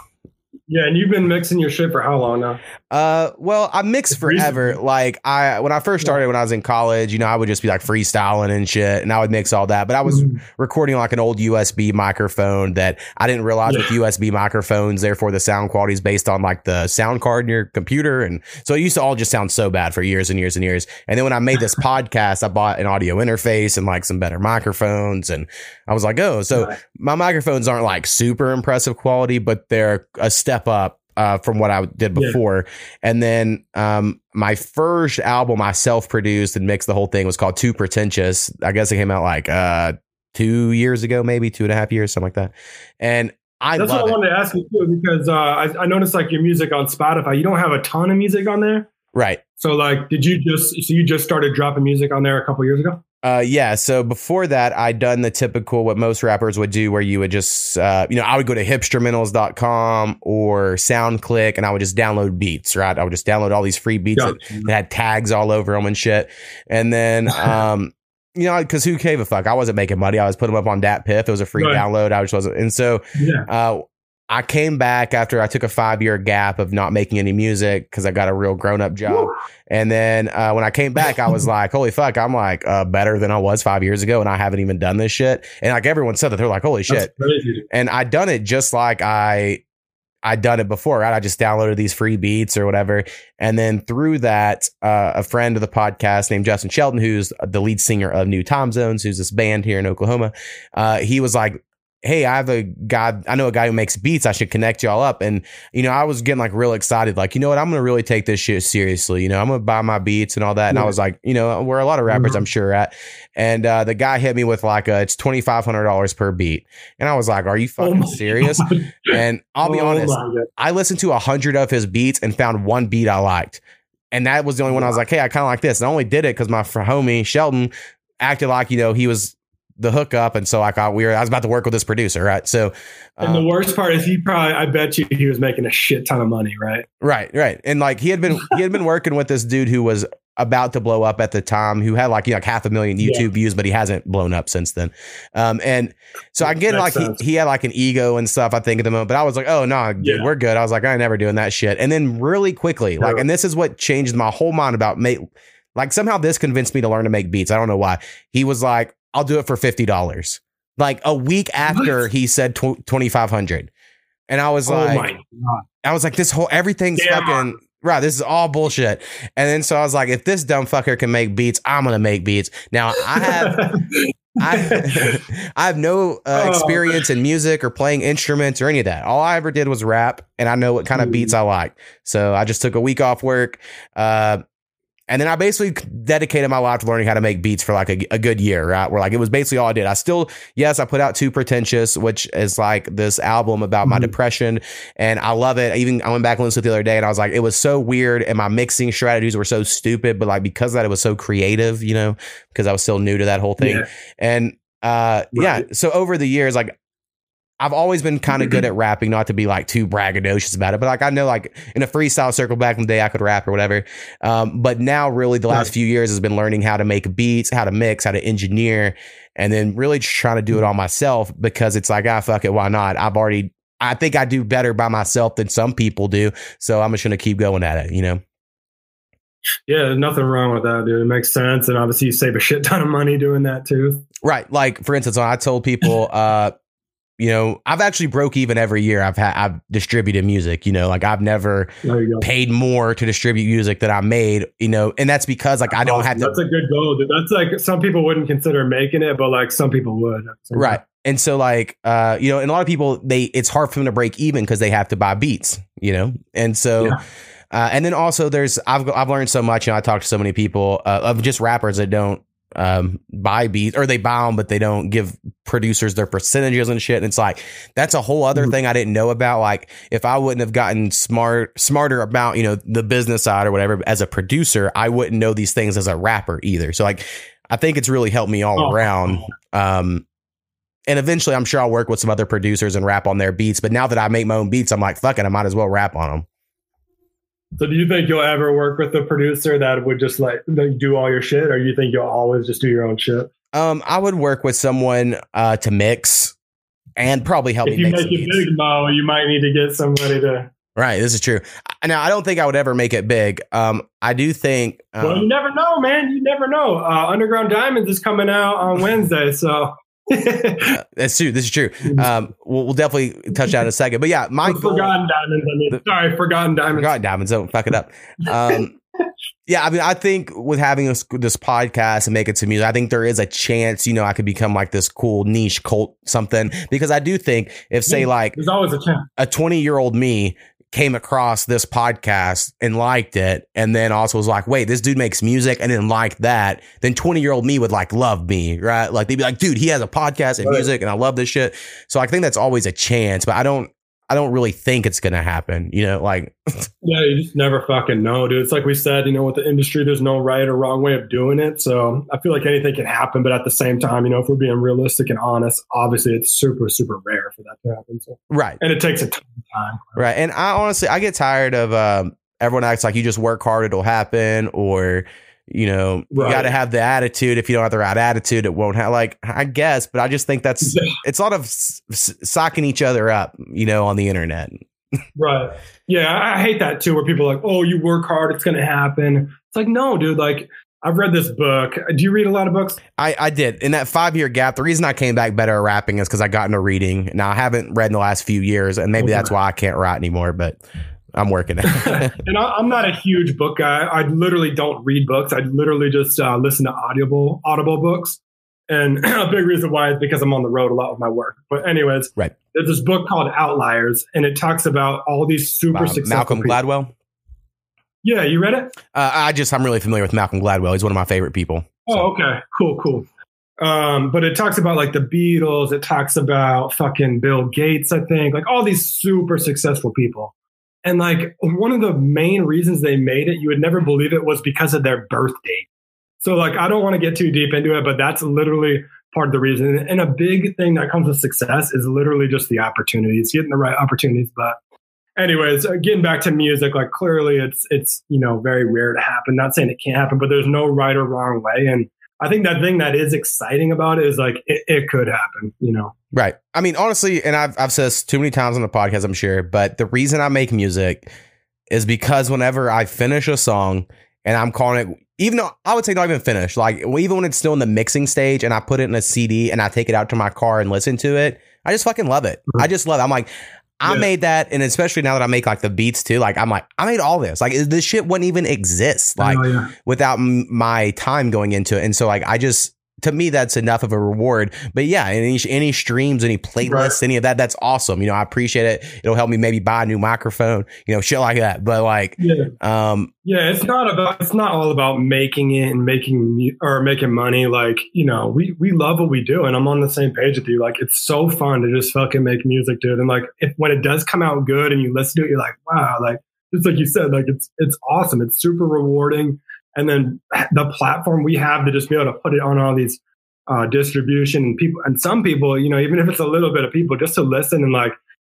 Yeah, and you've been mixing your shit for how long now? Uh, well, I recent. forever. Like I, when I first started, when I was in college, you know, I would just be like freestyling and shit, and I would mix all that. But I was Mhm. recording like an old USB microphone that I didn't realize with USB microphones, therefore the sound quality is based on like the sound card in your computer, and so it used to all just sound so bad for years and years and years. And then when I made this podcast, I bought an audio interface and like some better microphones, and I was like, oh, so my microphones aren't like super impressive quality, but they're a step up uh, from what I did Yeah. before. And then um, my first album I self produced and mixed the whole thing was called Too Pretentious. I guess it came out like uh, two years ago, maybe two and a half years, something like that. And I That's love what I it. wanted to ask you too, because uh, I, I noticed like your music on Spotify, you don't have a ton of music on there. Right. So like, did you just so you just started dropping music on there a couple years ago? Uh, yeah. So before that, I'd done the typical what most rappers would do, where you would just, uh, you know, I would go to hipstrumentals.com or SoundClick and I would just download beats, right? I would just download all these free beats that, that had tags all over them and shit. And then, um, you know, because who gave a fuck? I wasn't making money. I was putting them up on DatPiff. It was a free Right. download. I just wasn't. And so, Yeah. uh, I came back after I took a five year gap of not making any music because I got a real grown up job. Woo. And then uh, when I came back, I was like, holy fuck, I'm like uh, better than I was five years ago. And I haven't even done this shit. And like everyone said that they're like, holy shit. That's crazy. dude. And I done it just like I I'd done it before, right? I just downloaded these free beats or whatever. And then through that, uh, a friend of the podcast named Justin Shelton, who's the lead singer of New Time Zones, who's this band here in Oklahoma, uh, he was like, Hey, I have a guy, I know a guy who makes beats. I should connect y'all up. And, you know, I was getting like real excited, like, you know what? I'm going to really take this shit seriously. You know, I'm going to buy my beats and all that. And I was like, you know, where a lot of rappers Mhm. I'm sure at. And, uh, the guy hit me with like, a, it's $2,500 per beat. And I was like, are you Oh fucking my serious? God. And I'll be Oh honest. I listened to a hundred of his beats and found one beat I liked. And that was the only one I was like, hey, I kind of like this. And I only did it because my homie Shelton acted like, you know, he was the hookup. And so I got weird. I was about to work with this producer, right? So, And the um, worst part is he probably, I bet you he was making a shit ton of money, right? right, right. And like he had been, he had been working with this dude who was about to blow up at the time, who had like, you know, like half a million Yeah. YouTube views, but he hasn't blown up since then. Um, and so I get like he, he had like an ego and stuff, I think at the moment, but I was like, oh no, dude, Yeah. we're good. I was like, I ain't never doing that shit. And then really quickly, like, and this is what changed my whole mind about make, like somehow this convinced me to learn to make beats. I don't know why. He was like, I'll do it for $50. Like a week after What? he said tw- 2,500. And I was oh like. I was like, this whole everything's Damn. fucking right. This is all bullshit. And then so I was like, if this dumb fucker can make beats, I'm gonna make beats. Now I have I I have no uh, Oh, experience in music or playing instruments or any of that. All I ever did was rap, and I know what kind of Mm. beats I like. So I just took a week off work. Uh, and then I basically dedicated my life to learning how to make beats for like a, a good year, right? Where like it was basically all I did. I still, yes, I put out Too Pretentious, which is like this album about my Mhm. depression. And I love it. I even I went back and listened to it the other day and I was like, it was so weird. And my mixing strategies were so stupid. But like because of that, it was so creative, you know, because I was still new to that whole thing. Yeah. And uh, yeah, so over the years, like I've always been kind of good at rapping, not to be like too braggadocious about it, but like I know like in a freestyle circle back in the day I could rap or whatever. Um, but now really the last few years has been learning how to make beats, how to mix, how to engineer, and then really just trying to do it all myself because it's like, ah, fuck it, why not? I've already I think I do better by myself than some people do. So I'm just gonna keep going at it, you know? Yeah, nothing wrong with that, dude. It makes sense. And obviously you save a shit ton of money doing that too. Right. Like for instance, when I told people, uh, you know, I've actually broke even every year. I've had I've distributed music. You know, like I've never There you go. paid more to distribute music that I made. You know, and that's because like I don't have to. That's a good goal, dude. That's like some people wouldn't consider making it, but like some people would. Right. And so like uh, you know, and a lot of people they it's hard for them to break even because they have to buy beats. You know, and so. Yeah. Uh, and then also there's I've I've learned so much. You know, I talked to so many people uh, of just rappers that don't um buy beats or they buy them but they don't give producers their percentages and shit. And it's like that's a whole other Mhm. thing i didn't know about. Like if i wouldn't have gotten smart smarter about you know the business side or whatever as a producer i wouldn't know these things as a rapper either. So like i think it's really helped me all Oh. around. Um and eventually i'm sure i'll work with some other producers and rap on their beats. But now that i make my own beats i'm like fuck it i might as well rap on them So do you think you'll ever work with a producer that would just like, do all your shit, or you think you'll always just do your own shit? um i would work with someone uh to mix and probably help if you make it big, Mo, you might need to get somebody to Right. This is true. Now, I don't think I would ever make it big. Um, I do think. Um, well, you never know, man. You never know. Uh, Underground Diamonds is coming out on Wednesday, so. Uh, that's true. This is true. Um, we'll, we'll, definitely touch that in a second. But yeah, my goal, forgotten diamonds. I mean, the, sorry, forgotten diamonds. Forgotten diamonds. Don't fuck it up. Um, yeah, I mean, I think with having this, this podcast and making some music, I think there is a chance, you know, I could become like this cool niche cult something because I do think if say like there's always a chance a 20 year old me came across this podcast and liked it and then also was like wait this dude makes music and then liked that. Then 20 year old me would like love me right? Like they'd be like dude he has a podcast and music and i love this shit. So i think that's always a chance but i don't I don't really think it's going to happen. You know, like yeah, you just never fucking know, dude. It's like we said, you know, with the industry, there's no right or wrong way of doing it. So I feel like anything can happen, but at the same time, you know, if we're being realistic and honest, obviously it's super, super rare for that to happen. So right, and it takes a ton of time. Right, and I honestly, I get tired of um, everyone acts like you just work hard, it'll happen, or you know, right. you got to have the attitude. If you don't have the right attitude, it won't have. Like, I guess, but I just think that's it's a lot of s- socking each other up, you know, on the internet. right. Yeah, I hate that too. Where people are like, "Oh, you work hard, it's going to happen." It's like, no, dude. Like, I've read this book. Do you read a lot of books? I, I did. In that five year gap, the reason I came back better at rapping is because I got into reading. Now I haven't read in the last few years, and maybe okay. that's why I can't write anymore. But I'm working it. and I'm not a huge book guy. I literally don't read books. I literally just uh, listen to audible audible books. And a big reason why is because I'm on the road a lot with my work. But anyways, right. There's this book called Outliers, and it talks about all these super successful Malcolm people. Gladwell. Yeah, you read it? Uh, I just I'm really familiar with Malcolm Gladwell. He's one of my favorite people. So. Oh, okay, cool, cool. Um, but it talks about like the Beatles. It talks about fucking Bill Gates. I think like all these super successful people. And like one of the main reasons they made it, you would never believe it, was because of their birth date. So like I don't want to get too deep into it, but that's literally part of the reason. And a big thing that comes with success is literally just the opportunities, getting the right opportunities. But anyways, uh, getting back to music, like clearly it's it's you know very rare to happen. Not saying it can't happen, but there's no right or wrong way. And I think that thing that is exciting about it is like it, it, could happen, you know. Right. I mean, honestly, and I've I've said this too many times on the podcast, I'm sure, but the reason I make music is because whenever I finish a song and I'm calling it, even though I would say not even finished, like even when it's still in the mixing stage and I put it in a CD and I take it out to my car and listen to it, I just fucking love it. Mm-hmm. I just love it. I'm like, I yeah. made that, and especially now that I make like the beats too, like I'm like, I made all this. Like this shit wouldn't even exist, like oh, yeah. without m- my time going into it. And so like I just to me that's enough of a reward. But yeah any any streams any playlists right. any of that that's awesome. You know i appreciate it. It'll help me maybe buy a new microphone you know shit like that. But like yeah. um yeah it's not about it's not all about making it and making or making money. Like you know we we love what we do and i'm on the same page with you. Like it's so fun to just fucking make music dude. And like if when it does come out good and you listen to it you're like wow like just like you said like it's it's awesome. It's super rewarding and then the platform we have to just be able to put it on all these uh, distribution and people and some people you know even if it's a little bit of people just to listen and like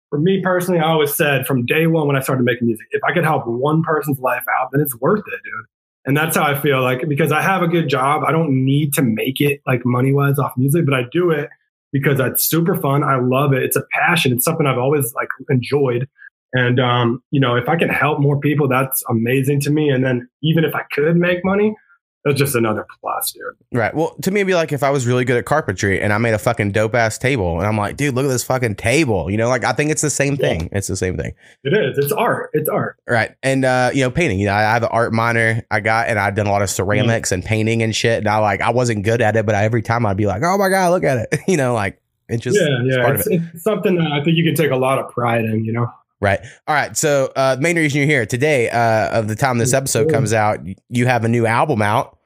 for me personally i always said from day one when i started making music if i could help one person's life out then it's worth it dude. And that's how i feel like because i have a good job. I don't need to make it like money wise off music but i do it because it's super fun. I love it. It's a passion. It's something i've always like enjoyed and, um, you know, if I can help more people, that's amazing to me. And then even if I could make money, that's just another plus, dude. Right. Well, to me, it'd be like if I was really good at carpentry and I made a fucking dope ass table, and I'm like, dude, look at this fucking table. You know, like I think it's the same thing. Yeah. It's the same thing. It is. It's art. It's art. Right. And uh, you know, painting. You know, I have an art minor. I got, and I've done a lot of ceramics mm-hmm. and painting and shit. And I like, I wasn't good at it, but I, every time I'd be like, oh my god, look at it. you know, like it's just yeah, yeah. It's, it. it's something that I think you can take a lot of pride in. You know. Right. All right. So, uh, the main reason you're here today, uh, of the time this episode comes out, you have a new album out.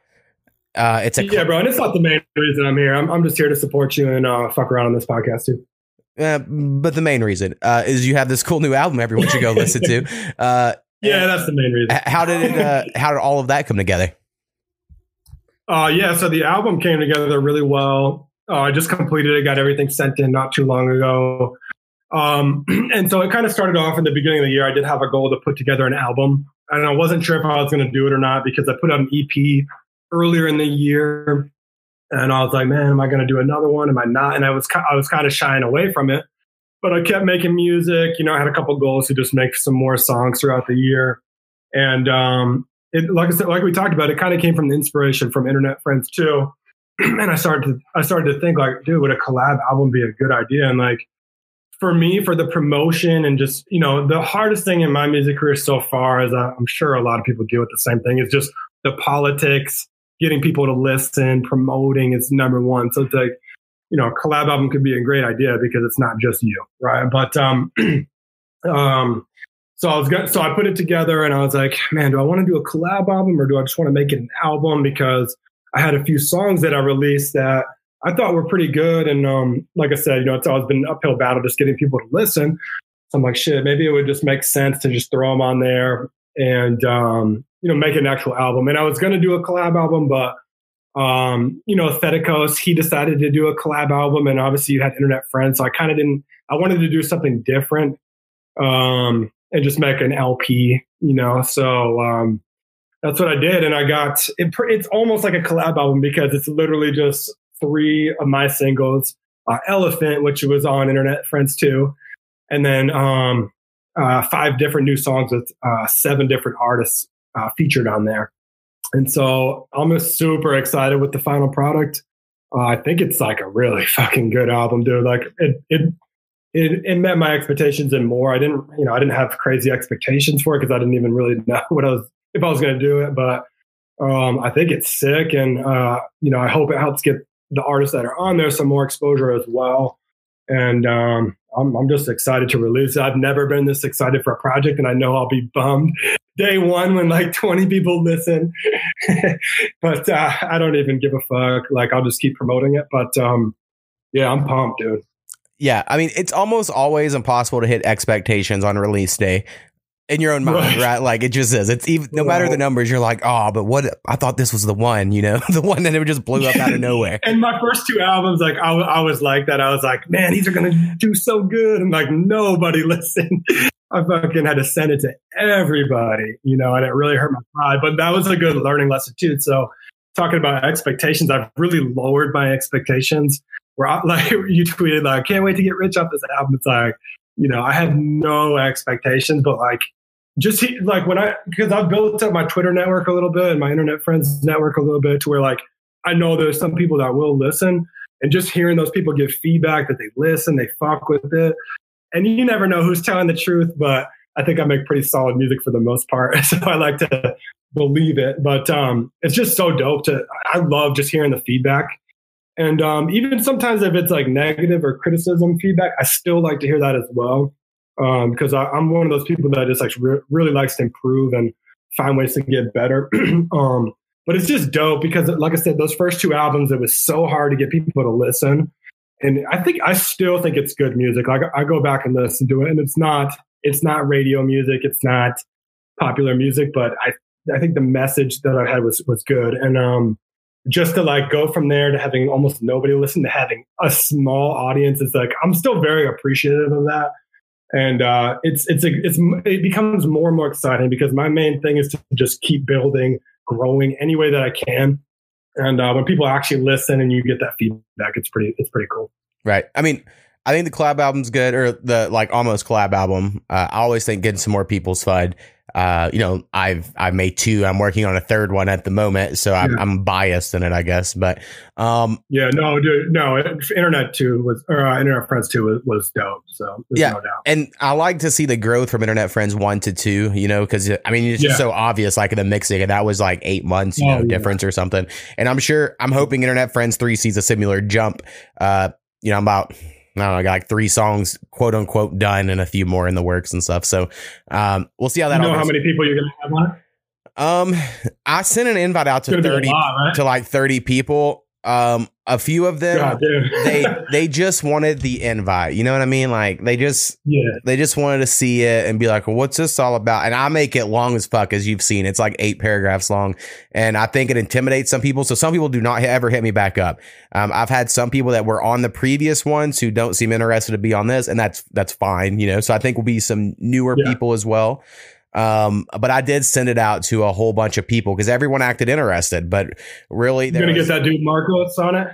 Uh, it's a yeah, bro. And it's not the main reason I'm here. I'm, I'm just here to support you and uh, fuck around on this podcast too. Uh, but the main reason uh, is you have this cool new album everyone should go listen to. Uh, yeah, that's the main reason. How did it? Uh, how did all of that come together? Uh, yeah, so the album came together really well. Uh, I just completed it, got everything sent in not too long ago. Um, and so it kind of started off in the beginning of the year. I did have a goal to put together an album, and I wasn't sure if I was going to do it or not because I put out an EP earlier in the year, and I was like, man, am I going to do another one? Am I not? And I was I was kind of shying away from it. but I kept making music. You know, I had a couple goals to just make some more songs throughout the year. And um, it, like I said, like we talked about, it kind of came from the inspiration from internet friends too. and I started to, I started to think like, dude, would a collab album be a good idea? And like, for me, for the promotion and just, you know, the hardest thing in my music career so far, as I'm sure a lot of people deal with the same thing, is just the politics, getting people to listen, promoting is number one. So it's like, you know, a collab album could be a great idea because it's not just you, right? But um, um, so I was going so I put it together and I was like, man, do I want to do a collab album or do I just want to make it an album? Because I had a few songs that I released that I thought we were pretty good. And um, like I said, you know, it's always been an uphill battle just getting people to listen. So I'm like, shit, maybe it would just make sense to just throw them on there and um, you know, make an actual album. And I was gonna do a collab album, but um, you know, Thetikos, he decided to do a collab album, and obviously you had internet friends. So I kind of didn't I wanted to do something different. Um, and just make an LP, you know. So um, that's what I did, and I got it, it's almost like a collab album because it's literally just three of my singles, uh, Elephant, which was on Internet Friends Two, and then um, uh, five different new songs with uh, seven different artists uh, featured on there. And so I'm super excited with the final product. Uh, I think it's like a really fucking good album, dude. Like it, it it, it met my expectations and more. I didn't, you know, I didn't have crazy expectations for it because I didn't even really know what I was if I was going to do it. But um, I think it's sick, and uh, you know, I hope it helps get the artists that are on there some more exposure as well. And um, I'm, I'm just excited to release it. I've never been this excited for a project, and I know I'll be bummed day one when like 20 people listen. but uh, I don't even give a fuck. Like I'll just keep promoting it. But um, yeah, I'm pumped, dude. Yeah, I mean, it's almost always impossible to hit expectations on release day in your own mind, right? right? Like it just is. It's even no matter the numbers, you're like, oh, but what? I thought this was the one, you know, the one that it just blew up out of nowhere. and my first two albums, like I, I was like that. I was like, man, these are gonna do so good, and like nobody listened. I fucking had to send it to everybody, you know, and it really hurt my pride. But that was a good learning lesson too. So talking about expectations, I've really lowered my expectations where I, like you tweeted like can't wait to get rich off this album. It's like you know I had no expectations, but like just like when I because I've built up my Twitter network a little bit and my internet friends network a little bit to where like I know there's some people that will listen and just hearing those people give feedback that they listen, they fuck with it, and you never know who's telling the truth, but I think I make pretty solid music for the most part, so I like to believe it. But um, it's just so dope to. I love just hearing the feedback and um, even sometimes if it's like negative or criticism feedback, I still like to hear that as well. Um, because I, am one of those people that just like re- really likes to improve and find ways to get better. um, but it's just dope because, like I said, those first two albums, it was so hard to get people to listen. And I think I still think it's good music. Like I go back and listen to it, and it's not it's not radio music, it's not popular music, but I I think the message that I had was was good. And um, just to like go from there to having almost nobody listen to having a small audience is like I'm still very appreciative of that. And uh, it's it's a, it's it becomes more and more exciting because my main thing is to just keep building, growing any way that I can. And uh, when people actually listen and you get that feedback, it's pretty it's pretty cool. Right. I mean, I think the collab album's good, or the like almost collab album. Uh, I always think getting some more people's fun uh, you know, I've I've made two. I'm working on a third one at the moment, so I'm, yeah. I'm biased in it, I guess. But um, yeah, no, dude, no, Internet Two was or uh, Internet Friends Two was, was dope. So yeah, no and I like to see the growth from Internet Friends One to Two. You know, because I mean, it's just yeah. so obvious. Like in the mixing, and that was like eight months, you oh, know, yeah. difference or something. And I'm sure, I'm hoping Internet Friends Three sees a similar jump. Uh, you know, I'm about I don't know, I got like three songs, quote unquote, done and a few more in the works and stuff. So um, we'll see how that. You know how many people you're gonna have on? Um, I sent an invite out to thirty lot, right? to like thirty people. Um, a few of them God, they they just wanted the invite. You know what I mean? Like they just yeah they just wanted to see it and be like, well, "What's this all about?" And I make it long as fuck, as you've seen. It's like eight paragraphs long, and I think it intimidates some people. So some people do not ever hit me back up. Um, I've had some people that were on the previous ones who don't seem interested to be on this, and that's that's fine. You know, so I think will be some newer yeah. people as well. Um, but I did send it out to a whole bunch of people because everyone acted interested. But really, you're gonna was, get that dude Marcos on it.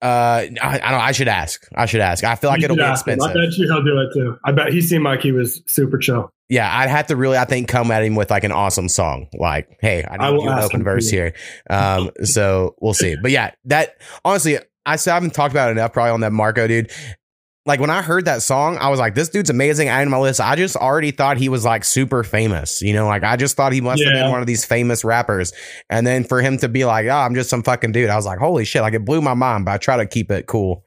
Uh, I, I don't. I should ask. I should ask. I feel like You it'll be ask him. expensive. I bet you he'll do it too. I bet he seemed like he was super chill. Yeah, I'd have to really, I think, come at him with like an awesome song. Like, hey, I I need will you an open verse here. Um, so we'll see. But yeah, that honestly, I still haven't talked about it enough probably on that Marco dude. Like when I heard that song, I was like, this dude's amazing. I to my list. I just already thought he was like super famous. You know, like I just thought he must have been one of these famous rappers. And then for him to be like, oh, I'm just some fucking dude. I was like, holy shit. Like it blew my mind, but I try to keep it cool.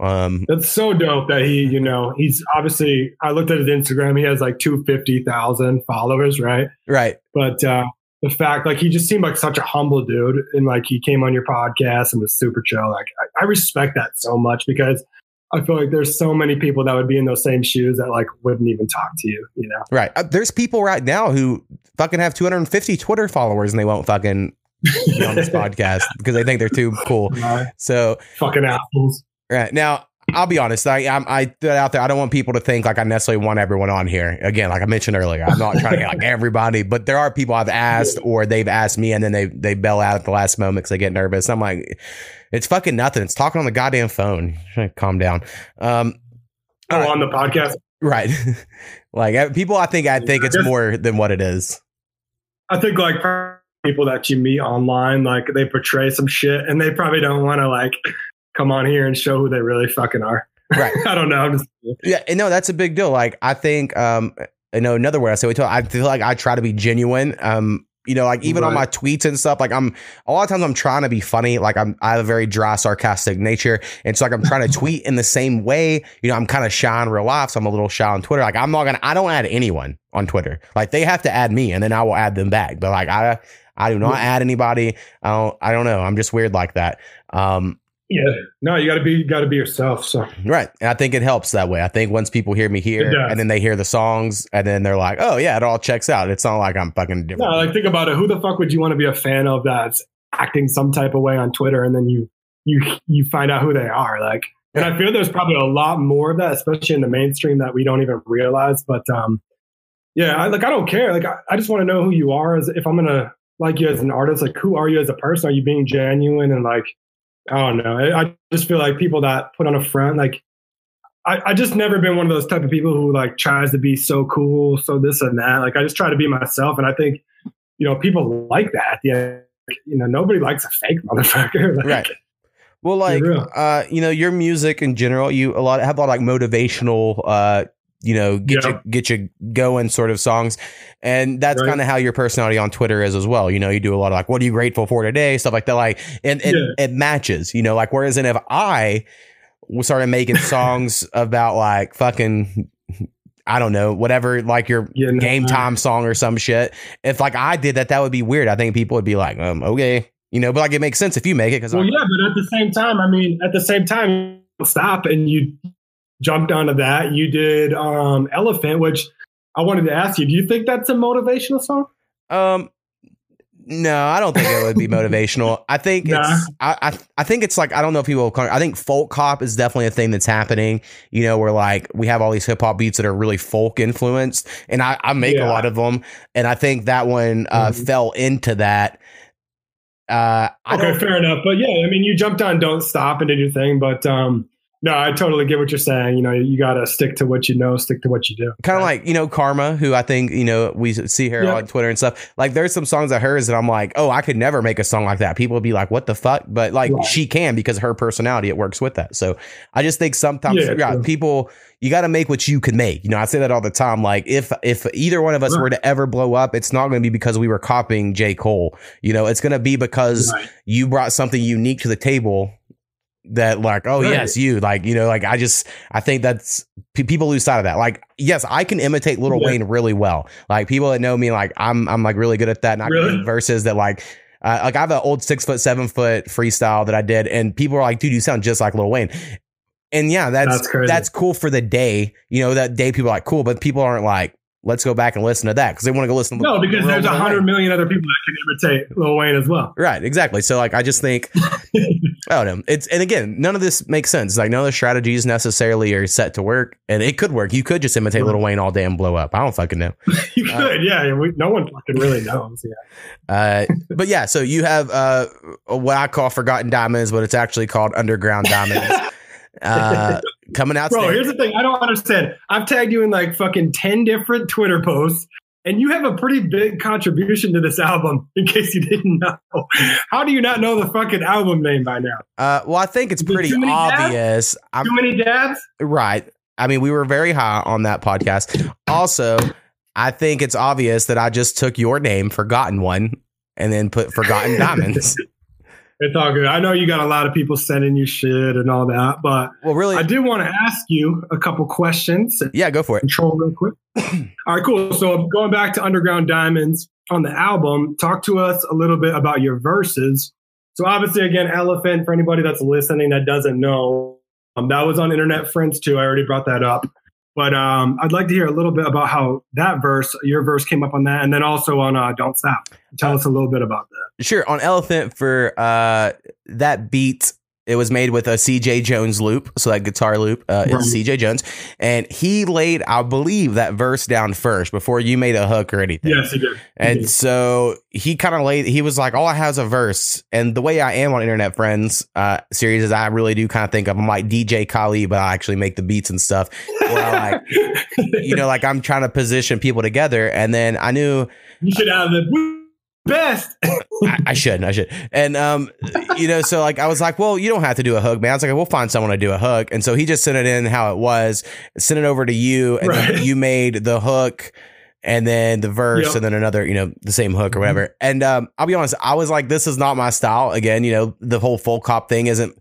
Um, That's so dope that he, you know, he's obviously. I looked at his Instagram. He has like two fifty thousand followers, right? right. But uh, the fact, like, he just seemed like such a humble dude, and like he came on your podcast and was super chill. Like, I, I respect that so much because I feel like there's so many people that would be in those same shoes that like wouldn't even talk to you. You know, Right. Uh, there's people right now who fucking have 250 Twitter followers and they won't fucking be on this podcast because they think they're too cool. Uh, So, fucking assholes. right now, I'll be honest. I I'm, I threw out there. I don't want people to think like I necessarily want everyone on here. Again, like I mentioned earlier, I'm not trying to get like everybody, but there are people I've asked or they've asked me and then they they bail out at the last moment because they get nervous. I'm like, it's fucking nothing. It's talking on the goddamn phone. Calm down. Um, Oh, right. on the podcast. right. like uh, people, I think I think it's more than what it is. I think like people that you meet online, like they portray some shit, and they probably don't want to like come on here and show who they really fucking are. Right. I don't know. I'm just, Yeah, and no, that's a big deal. Like I think, um, I know another word I say we talk. I feel like I try to be genuine. Um, you know, like even on my tweets and stuff. Like I'm a lot of times I'm trying to be funny. Like I'm I have a very dry, sarcastic nature, and so like I'm trying to tweet in the same way. You know, I'm kind of shy in real life, so I'm a little shy on Twitter. Like I'm not gonna. I don't add anyone on Twitter. Like they have to add me, and then I will add them back. But like I. I do not add anybody. I don't. I don't know. I'm just weird like that. Um, yeah. No, you got to be, you got to be yourself. So Right. And I think it helps that way. I think once people hear me here and then they hear the songs and then they're like, oh, yeah, it all checks out. It's not like I'm fucking different. no, like think about it. Who the fuck would you want to be a fan of that's acting some type of way on Twitter, and then you you you find out who they are? Like, and I feel there's probably a lot more of that, especially in the mainstream that we don't even realize. But um, yeah, I, like I don't care. Like I, I just want to know who you are. As if I'm gonna like you as an artist, like who are you as a person? Are you being genuine and like I don't know. I, I just feel like people that put on a front, like I, I just never been one of those type of people who like tries to be so cool, so this and that. Like I just try to be myself, and I think you know people like that. Yeah, you know nobody likes a fake motherfucker. Like, Right. Well, like, uh, you know, your music in general, you a lot have a lot of like motivational, uh, you know, get Yeah. you get you going sort of songs, and that's Right. kind of how your personality on Twitter is as well. You know, you do a lot of like, what are you grateful for today, stuff like that. Like, and it, Yeah. it matches. You know, like whereas, and if I started making songs about like fucking. I don't know, whatever, like your Yeah, no, game no. time song or some shit. If like I did that, that would be weird. I think people would be like, um, okay, you know, but like it makes sense if you make it because Well, yeah, but at the same time, I mean, at the same time, stop and you jumped onto that. You did um, Elephant, which I wanted to ask you. Do you think that's a motivational song? Um, no, I don't think it would be motivational. I think Nah. it's, I, I, I think it's like I don't know if people. Will, call- I think folk hop is definitely a thing that's happening. You know, where like we have all these hip hop beats that are really folk influenced, and I, I make a lot of them, and I think that one uh, Mhm. fell into that. Uh, okay, fair enough. But yeah, I mean, you jumped on Don't Stop and did your thing. But um, no, I totally get what you're saying. You know, you got to stick to what you know, stick to what you do. Kind of like you know Karma, who I think you know we see her Yeah. on Twitter and stuff. Like there's some songs of hers that I'm like, oh, I could never make a song like that. People would be like, what the fuck? But like Right. she can because her personality it works with that. So I just think sometimes Yeah, yeah, people you got to make what you can make. You know, I say that all the time. Like if if either one of us Right. were to ever blow up, it's not going to be because we were copying J Cole. You know, it's going to be because Right. you brought something unique to the table that like oh Right. yes you like you know like i just i think that's pe- people lose sight of that like yes i can imitate little Yeah. wayne really well like people that know me like i'm i'm like really good at that and i Really? can do verses that like uh, like i have an old six foot seven foot freestyle that i did and people are like dude you sound just like little wayne and yeah that's That's crazy. that's cool for the day you know that day people are like cool but people aren't like let's go back and listen to that because they want to go listen. to No, because Lil there's a hundred million other people that can imitate Lil Wayne as well. Right, exactly. So like I just think I don't know. It's and again, none of this makes sense. Like none of the strategies necessarily are set to work. And it could work. You could just imitate Little Wayne all day and blow up. I don't fucking know. you could, yeah. We, no one fucking really knows. Yeah. Uh but yeah, so you have uh what I call forgotten diamonds, but it's actually called underground diamonds. coming out Bro, here's the thing. I don't understand. I've tagged you in like fucking 10 different Twitter posts, and you have a pretty big contribution to this album, in case you didn't know. How do you not know the fucking album name by now? Uh well I think it's pretty dabs? obvious. I'm Too many dabs? Right. I mean, we were very high on that podcast. Also, I think it's obvious that I just took your name, Forgotten One, and then put Forgotten Diamonds. It's all good. I know you got a lot of people sending you shit and all that, but Well, really, I did want to ask you a couple questions. yeah, go for it. Control real quick. all right, cool. So going back to Underground Diamonds on the album, talk to us a little bit about your verses. So obviously, again, Elephant, for anybody that's listening that doesn't know, um, that was on Internet Friends Two. I already brought that up. But um, I'd like to hear a little bit about how that verse, your verse came up on that, and then also on uh, Don't Stop. Tell us a little bit about that. Sure. On Elephant for uh, that beat, it was made with a CJ Jones loop. So that guitar loop uh, Right. is CJ Jones. And he laid, I believe, that verse down first before you made a hook or anything. Yes, he did. He And did. so he kind of laid, he was like, all I have is a verse. And the way I am on Internet Friends uh, series is I really do kind of think of, I'm like DJ Khaled, but I actually make the beats and stuff. Where I like, you know, like I'm trying to position people together. And then I knew you should have the best. I, I should, I should. And, um, you know, so like I was like, well, you don't have to do a hook, man. I was like, we'll find someone to do a hook. And so he just sent it in how it was, sent it over to you. And then Right. you made the hook and then the verse Yep. Mm-hmm. and then another, you know, the same hook or whatever. And um, I'll be honest, I was like, this is not my style. Again, you know, the whole folk hop thing isn't.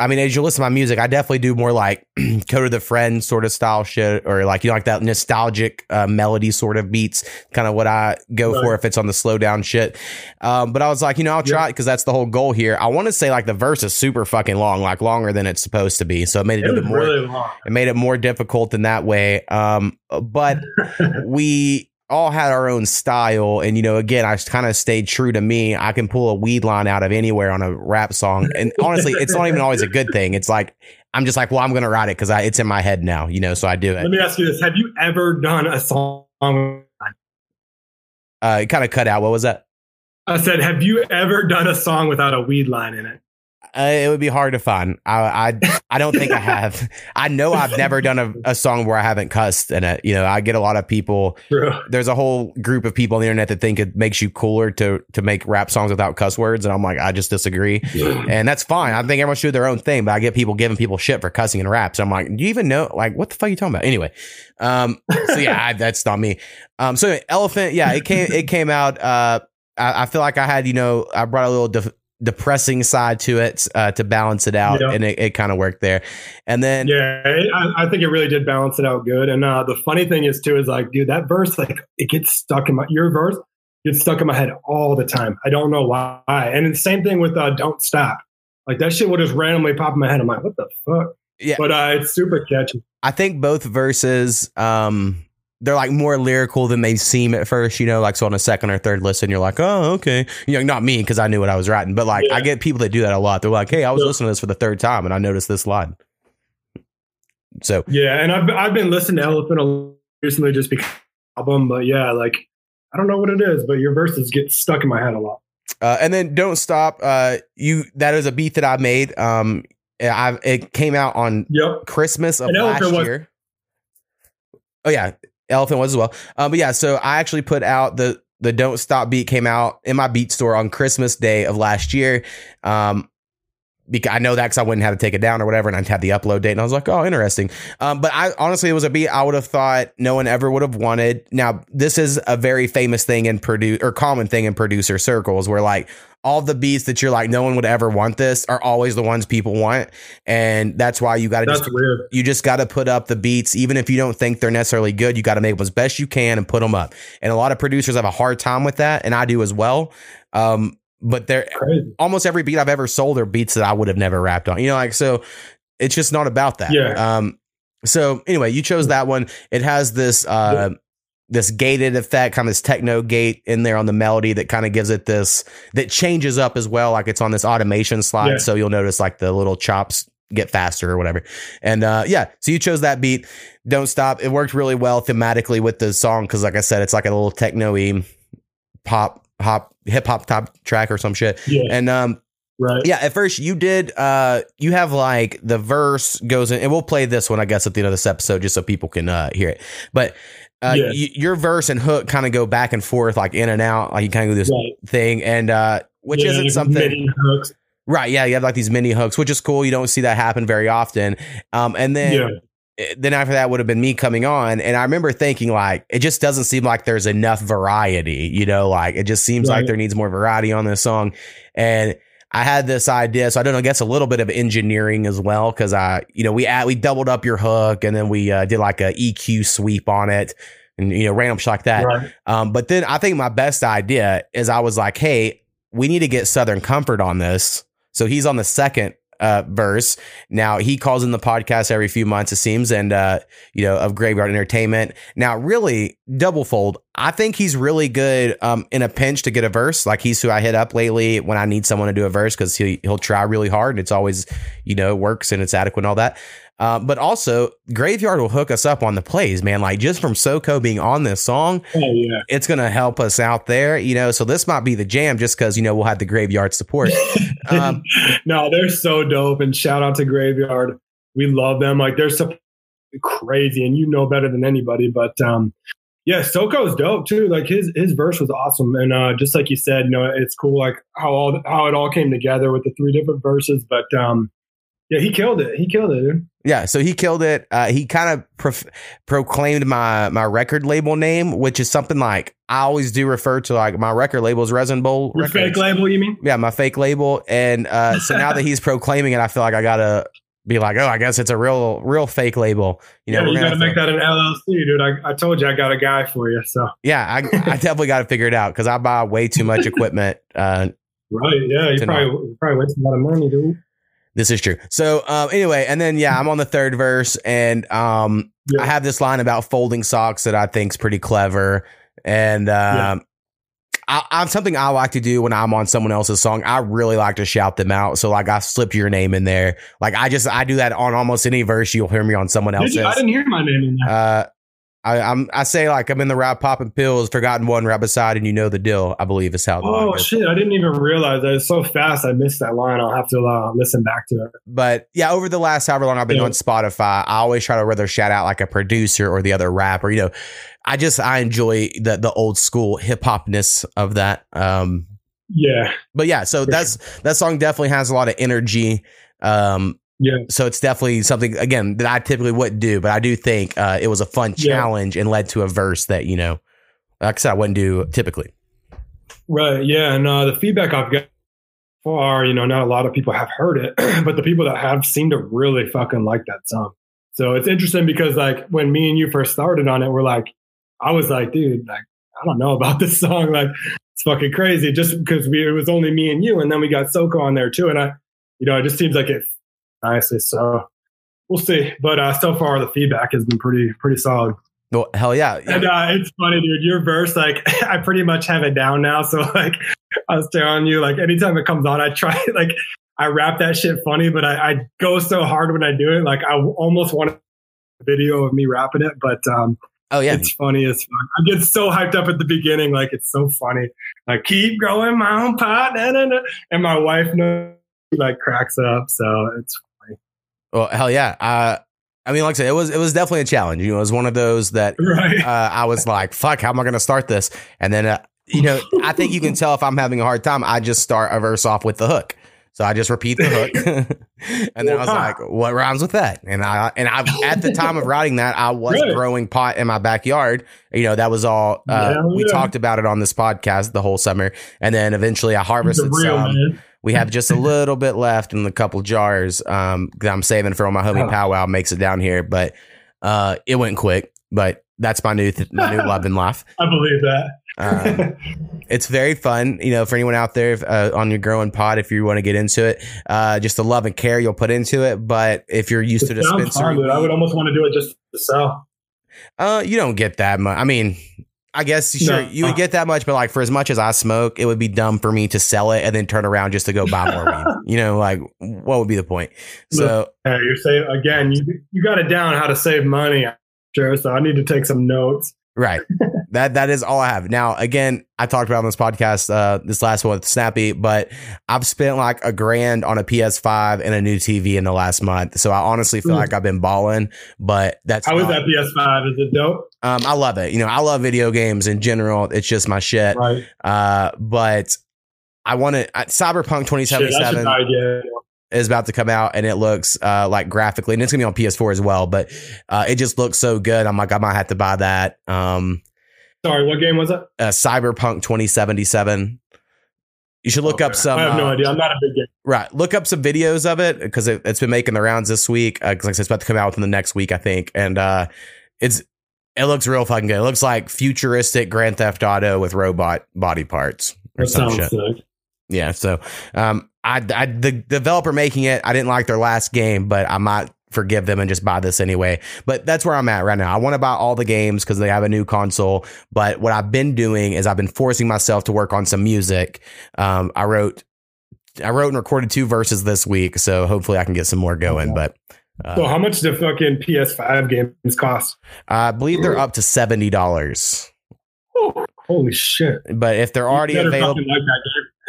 I mean, as you listen to my music, I definitely do more like Code of the Friend sort of style shit, or like you know, like that nostalgic uh, melody sort of beats, kind of what I go for if it's on the slow down shit. Um, but I was like, you know, I'll try it because that's the whole goal here. I want to say like the verse is super fucking long, like longer than it's supposed to be, so it made it, It a bit more. really. It made it more difficult in that way. Um, but we all had our own style. And, you know, again, I kind of stayed true to me. I can pull a weed line out of anywhere on a rap song. And honestly, it's not even always a good thing. It's like, I'm just like, well, I'm going to write it because it's in my head now, you know, so I do it. Let me ask you this: Have you ever done a song? Uh, it kind of cut out. What was that? I said, have you ever done a song without a weed line in it? Uh, it would be hard to find. I, I, I don't think I have. I know I've never done a, a song where I haven't cussed in it. You know, I get a lot of people True. there's a whole group of people on the internet that think it makes you cooler to to make rap songs without cuss words, and I'm like, I just disagree, and that's fine. I think everyone should do their own thing, but I get people giving people shit for cussing in rap. So I'm like, do you even know? Like, what the fuck are you talking about? Anyway, um, so yeah, I, that's not me. Um, so anyway, elephant, yeah, it came it came out. Uh, I, I feel like I had you know I brought a little. De- depressing side to it uh, to balance it out Yeah. and it, it kind of worked there and then Yeah, it, I, I think it really did balance it out good. And uh, the funny thing is too is like, dude, that verse like it gets stuck in my your verse gets stuck in my head all the time. I don't know why. And the same thing with uh, "Don't Stop." Like that shit will just randomly pop in my head. I'm like, what the fuck? Yeah. But uh, it's super catchy. I think both verses, um, they're like more lyrical than they seem at first, you know, like so on a second or third listen, you're like, oh, okay. You know, not me because I knew what I was writing, but like I get people that do that a lot. They're like, hey, I was Yeah. listening to this for the third time and I noticed this line. So Yeah, and I've I've been listening to Elephant a- recently just because album, but yeah, like I don't know what it is, but your verses get stuck in my head a lot. Uh, and then don't stop. Uh, you that is a beat that I made. Um, I it came out on Yep. Christmas of And last was- year. Oh yeah, Elephant was as well. Um, but yeah, so I actually put out the the Don't Stop beat came out in my beat store on Christmas Day of last year. Um, because I know that because I wouldn't have to take it down or whatever, and I'd have the upload date, and I was like, oh, interesting. Um, but I honestly, it was a beat I would have thought no one ever would have wanted. Now, this is a very famous thing in produce or common thing in producer circles where like all the beats that you're like no one would ever want this are always the ones people want, and that's why you got to just weird. you just got to put up the beats even if you don't think they're necessarily good you got to make them as best you can and put them up and a lot of producers have a hard time with that and i do as well um, but they're Crazy. almost every beat i've ever sold are beats that i would have never rapped on you know like so it's just not about that Yeah. um so anyway you chose that one it has this uh this gated effect, kind of this techno gate in there on the melody that kind of gives it this that changes up as well. Like it's on this automation slide. Yeah. So you'll notice like the little chops get faster or whatever. And uh yeah, so you chose that beat. Don't stop. It worked really well thematically with the song because like I said, it's like a little techno-y pop hop hip hop top track or some shit. Yeah. And um Right. yeah, at first you did. Uh, you have like the verse goes in, and we'll play this one, I guess, at the end of this episode, just so people can uh, hear it. But uh, Yeah. y- your verse and hook kind of go back and forth, like in and out, like you kind of do this Right. thing, and uh, which Yeah, isn't something, hooks. right? Yeah, you have like these mini hooks, which is cool. You don't see that happen very often. Um, and then Yeah. Then after that would have been me coming on and i remember thinking like it just doesn't seem like there's enough variety you know like it just seems like there needs more variety on this song and i had this idea so i don't know i guess a little bit of engineering as well because i you know we add, we doubled up your hook and then we uh, did like a eq sweep on it and you know random shit like that Right. um, but then I think my best idea is I was like, hey, we need to get Southern Comfort on this. So he's on the second uh, verse. Now he calls in the podcast every few months, it seems, and uh, you know, of Graveyard Entertainment. Now, really, double fold. I think he's really good um, in a pinch to get a verse. Like he's who I hit up lately when I need someone to do a verse because he he'll try really hard. And it's always, you know, works and it's adequate and all that. Uh, but also, Graveyard will hook us up on the plays, man. Like just from Soko being on this song, Oh yeah. it's going to help us out there, you know. So this might be the jam just because, you know, we'll have the graveyard support. Um, no, they're so dope. And shout out to Graveyard. We love them. Like they're so crazy, and you know better than anybody. But um, yeah, Soko's dope too. Like his his verse was awesome, and uh, just like you said, you know, it's cool like how all how it all came together with the three different verses. But um, yeah, he killed it. He killed it. Dude. yeah, so he killed it. Uh, he kind of prof- proclaimed my my record label name, which is something like I always do refer to like my record label is Resin Bowl Your Records. fake label, you mean? Yeah, my fake label. And uh, so now that he's proclaiming it, I feel like I gotta be like, oh, I guess it's a real real fake label. You know, yeah, you got to make that an LLC, dude. I, I told you I got a guy for you. So Yeah, I, I definitely got to figure it out because I buy way too much equipment. Uh, right, yeah, you To probably you probably wasted a lot of money, dude. This is true. So um, anyway, and then yeah, I'm on the third verse, and um, Yeah. I have this line about folding socks that I think's pretty clever, and um, I, I'm something I like to do when I'm on someone else's song. I really like to shout them out. So like I slipped your name in there. Like I just I do that on almost any verse you'll hear me on someone else's. you? I didn't hear my name in that. Uh, I, I'm I say like I'm in the rap popping pills, forgotten one right beside, and you know the deal. I believe is how. the Oh shit! I didn't even realize that. It's so fast. I missed that line. I'll have to uh, listen back to it. But yeah, over the last however long I've been Yeah. on Spotify, I always try to rather shout out like a producer or the other rapper. You know, I just I enjoy the the old school hip hopness of that. Um, Yeah, but yeah, so that's that song definitely has a lot of energy. Um, yeah, so it's definitely something again that I typically wouldn't do, but I do think uh, it was a fun Yeah. challenge and led to a verse that you know, like I said, I wouldn't do typically. right. Yeah, and uh, the feedback I've got far, you know, not a lot of people have heard it, but the people that have seem to really fucking like that song. So it's interesting because like when me and you first started on it, we're like, I was like, dude, like I don't know about this song, like it's fucking crazy, just because we it was only me and you, and then we got Soko on there too, and I, you know, it just seems like it nicely. So we'll see, but uh, so far the feedback has been pretty pretty solid. Well, hell yeah, And uh, it's funny, dude. Your verse, like, I pretty much have it down now. So, like, I was telling you, like, anytime it comes on, I try, like, I rap that shit funny, but I, I go so hard when I do it. Like, I almost want a video of me rapping it, but um, oh yeah, it's funny as fuck. I get so hyped up at the beginning, like, it's so funny. Like, keep growing my own pot, na. and my wife knows, like, cracks up. So it's well hell yeah. Uh, I mean, like I said, it was it was definitely a challenge. You know, it was one of those that right. uh, I was like, fuck, how am I going to start this? And then, uh, you know, I think you can tell if I'm having a hard time. I just start a verse off with the hook. So I just repeat the hook. and then I was like, what rhymes with that? And I, and I, at the time of writing that, I was Right. growing pot in my backyard. You know, that was all, uh, Yeah, we yeah. talked about it on this podcast the whole summer. And then eventually I harvested some. man. We have just a little bit left in the couple jars um, that I'm saving for when my homie Oh. powwow makes it down here. But uh, it went quick. But that's my new th- my new love in life. I believe that. Um, it's very fun, you know, for anyone out there if, uh, on your growing pod. If you want to get into it, uh, just the love and care you'll put into it. But if you're used to It fun, dispensary, dude. I would almost want to do it just to sell. Uh, you don't get that much. I mean, I guess sure No. you would get that much, but like for as much as I smoke, it would be dumb for me to sell it and then turn around just to go buy more weed. You know, like what would be the point? So Hey, you're saying again, you you got it down how to save money. Sure, so I need to take some notes. right, that that is all I have. Now, again, I talked about on this podcast, uh, this last one with Snappy, but I've spent like a grand on a PS5 and a new TV in the last month. So I honestly feel Mm. like I've been balling, but that's How is not- that PS5? Is it dope? Um, I love it. You know, I love video games in general. It's just my shit. Right. Uh, but I want to. Cyberpunk 2077 an idea. is about to come out, and it looks uh like graphically, and it's gonna be on PS4 as well. But uh, it just looks so good. I'm like, I might have to buy that. Um, Sorry, what game was it? uh, Cyberpunk 2077. You should look up some. I have no uh, idea. I'm not a big game. Right. Look up some videos of it because it, it's been making the rounds this week. Because like I said, it's about to come out within the next week, I think. And uh, it's it looks real fucking good. It looks like futuristic Grand Theft Auto with robot body parts or That some sounds shit. sick. Yeah. So, um, I, I the developer making it, I didn't like their last game, but I might forgive them and just buy this anyway. But that's where I'm at right now. I want to buy all the games because they have a new console. But what I've been doing is I've been forcing myself to work on some music. Um, I wrote, I wrote and recorded two verses this week, so hopefully I can get some more going. But uh, So, how much do fucking PS5 games cost? I believe they're up to seventy dollars. Oh, holy shit! But if they're already available, like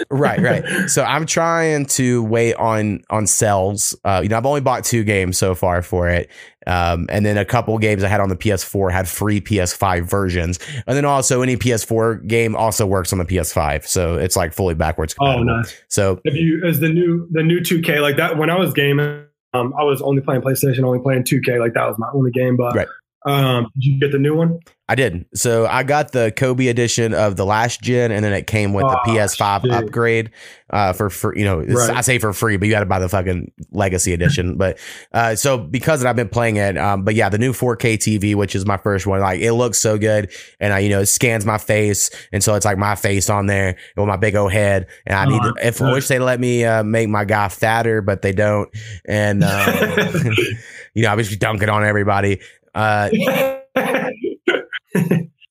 right right so i'm trying to wait on on sales uh you know i've only bought two games so far for it um and then a couple games i had on the ps4 had free ps5 versions and then also any ps4 game also works on the ps5 so it's like fully backwards Oh, compatible nice. so If you as the new the new 2K like that? When I was gaming, um, I was only playing PlayStation, only playing 2K. Like that was my only game. But Right. Um, did you get the new one? i did so i got the kobe edition of the last gen and then it came with the Oh, ps5 shit. upgrade uh for for you know Right. i say for free but you had to buy the fucking legacy edition but uh so because i've been playing it um but yeah the new 4k tv which is my first one like it looks so good and i you know it scans my face and so it's like my face on there with my big old head and i need Oh, to, if i wish they let me uh make my guy fatter but they don't and uh you know i was just dunking on everybody uh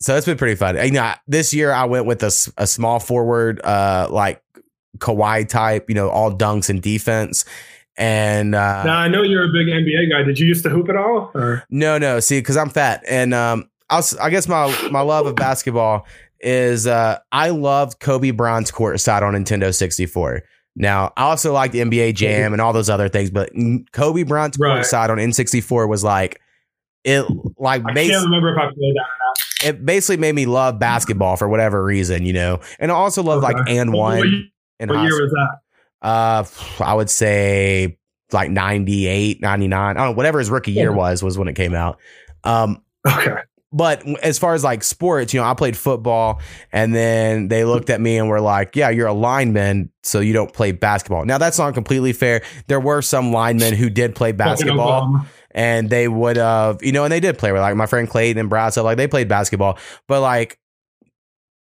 so it's been pretty fun. You know, this year I went with a, a small forward, uh, like Kawhi type, you know, all dunks and defense. And uh, now I know you're a big NBA guy. Did you used to hoop at all? Or no, no, see, because I'm fat, and um, I, I guess my my love of basketball is uh, I loved Kobe Bryant's courtside on Nintendo 64. Now, I also liked NBA Jam and all those other things, but Kobe Bryant's Right. courtside on N64 was like it, like I bas- can't remember if I played that. it basically made me love basketball for whatever reason, you know. And I also love like Okay. and What, one year- what year was that? Uh, I would say like 98, 99. I don't know, whatever his rookie year was, was when it came out. Um, Okay. but as far as like sports, you know, I played football and then they looked at me and were like, yeah, you're a lineman, so you don't play basketball. Now, that's not completely fair. There were some linemen who did play basketball. And they would have, you know, and they did play. with Like my friend Clayton and Brad, so like they played basketball, but like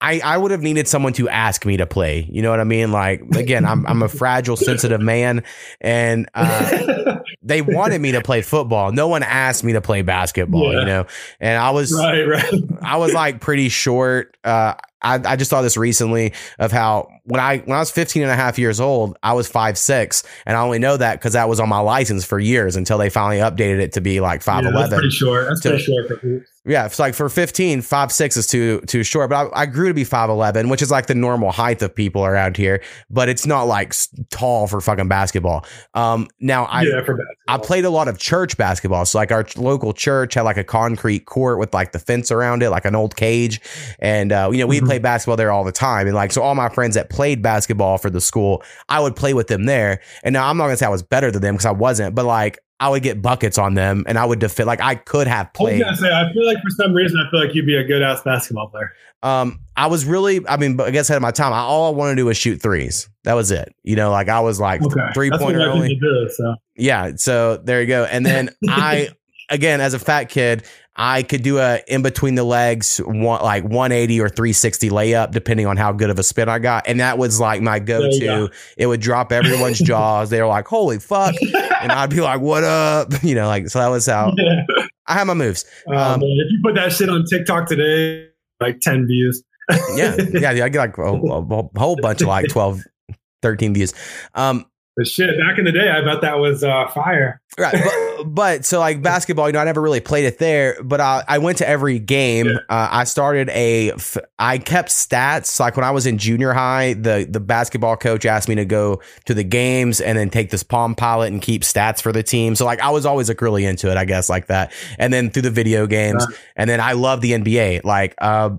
I I would have needed someone to ask me to play. You know what I mean? Like again, I'm I'm a fragile, sensitive man, and uh, they wanted me to play football. No one asked me to play basketball. Yeah. You know, and I was right, right. I was like pretty short. Uh, I, I just saw this recently of how when I when I was 15 and a half years old, I was five six, and I only know that because that was on my license for years until they finally updated it to be like five Yeah, that's eleven. pretty short. That's To- pretty short for hoops. Yeah, it's like for 15, five six is too too short. But I, I grew to be five eleven, which is like the normal height of people around here. But it's not like tall for fucking basketball. Um, now I yeah, for basketball. I played a lot of church basketball. So like our local church had like a concrete court with like the fence around it, like an old cage. And uh, you know, we Mhm. played basketball there all the time. And like so all my friends that played basketball for the school, I would play with them there. And now I'm not gonna say I was better than them because I wasn't, but like I would get buckets on them and I would defend like I could have I was played. gonna say, I feel like for some reason, I feel like you'd be a good ass basketball player. Um, I was really, I mean, I guess ahead of my time. I, all I wanted to do was shoot threes. That was it. You know, like I was like Okay, three That's pointer only. do. So Yeah. So there you go. And then I, again, as a fat kid, I could do a in between the legs, one, like 180 or 360 layup, depending on how good of a spin I got. And that was like my go to. It would drop everyone's jaws. They were like, holy fuck. And I'd be like, what up? You know, like, so that was how, yeah. I have my moves. Uh, Um, if you put that shit on TikTok today, like ten views. yeah, yeah, yeah. I get like a, a- a whole bunch of like 12, 13 views. Um, But shit, back in the day, I bet that was uh, fire. right. But, but so like basketball, you know, I never really played it there, but I, I went to every game. Yeah. Uh, I started a, f- I kept stats. Like when I was in junior high, the, the basketball coach asked me to go to the games and then take this Palm Pilot and keep stats for the team. So like I was always like really into it, I guess, like that. And then through the video games, and then I love the NBA. Like, uh,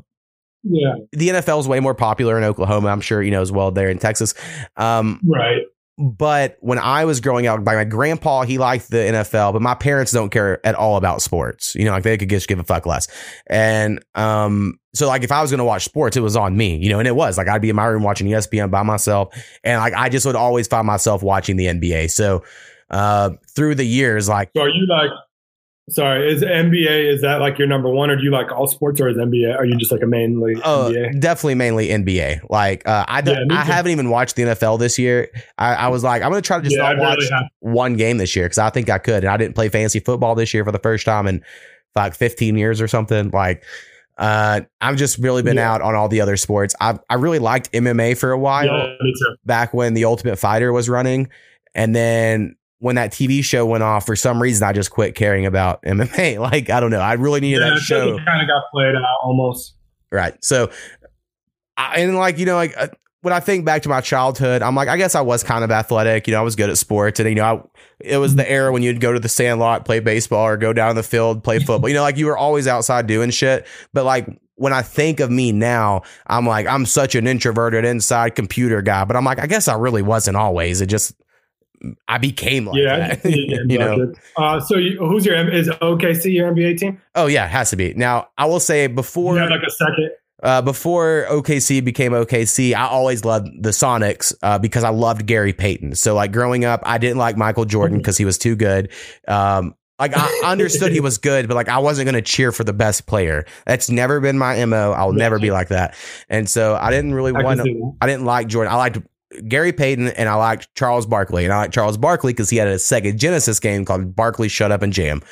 Yeah, the NFL is way more popular in Oklahoma. I'm sure you know as well there in Texas. Um, right. But when I was growing up, by my grandpa, he liked the NFL, but my parents don't care at all about sports. You know, like they could just give a fuck less. And um, so like if I was to watch sports, it was on me. You know, and it was like I'd be in my room watching ESPN by myself, and like I just would always find myself watching the NBA. So uh, through the years, like So are you like? Sorry, is NBA is that like your number one, or do you like all sports, or is NBA? Are you just like a mainly Oh, NBA? definitely mainly NBA. Like uh, I, Yeah, I haven't even watched the NFL this year. I, I was like, I'm gonna try to just Yeah, not watch have. one game this year because I think I could. And I didn't play fantasy football this year for the first time in like 15 years or something. Like, uh, I've just really been Yeah. out on all the other sports. I I really liked MMA for a while back when the Ultimate Fighter was running, and then when that TV show went off, for some reason I just quit caring about MMA. Like I don't know, I really needed that show. kind of got played out almost. Right. So, I, and like, you know, like uh, when I think back to my childhood, I'm like, I guess I was kind of athletic. You know, I was good at sports. And, you know, I, it was the era when you'd go to the sandlot, play baseball, or go down the field, play football. You know, like you were always outside doing shit. But like, when I think of me now, I'm like, I'm such an introverted inside computer guy. But I'm like, I guess I really wasn't always. It just, I became like yeah, that. see you know. Uh, so you, who's your is OKC your NBA team? oh yeah, it has to be. Now I will say before like a second. Uh, before OKC became OKC, I always loved the Sonics uh, because I loved Gary Payton. So, like growing up, I didn't like Michael Jordan because he was too good. Um, like I understood he was good, but like I wasn't going to cheer for the best player. That's never been my mo. I'll never be like that. And so I didn't really want. that. I didn't like Jordan. I liked Gary Payton and I liked Charles Barkley. And I like Charles Barkley because he had a Sega Genesis game called Barkley Shut Up and Jam.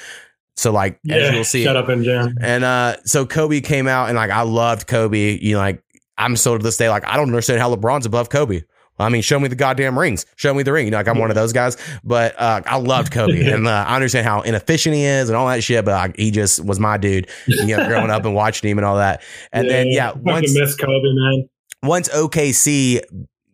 So like as you'll see, shut up and jam. and uh, so Kobe came out, and like I loved Kobe. You know, like I'm still to this day, like I don't understand how LeBron's above Kobe. I mean, show me the goddamn rings. Show me the ring. You know, like I'm one of those guys. But uh, I loved Kobe, and uh, I understand how inefficient he is and all that shit. But like, he just was my dude. You know, growing up and watching him and all that. And then yeah, once miss Kobe, man. once OKC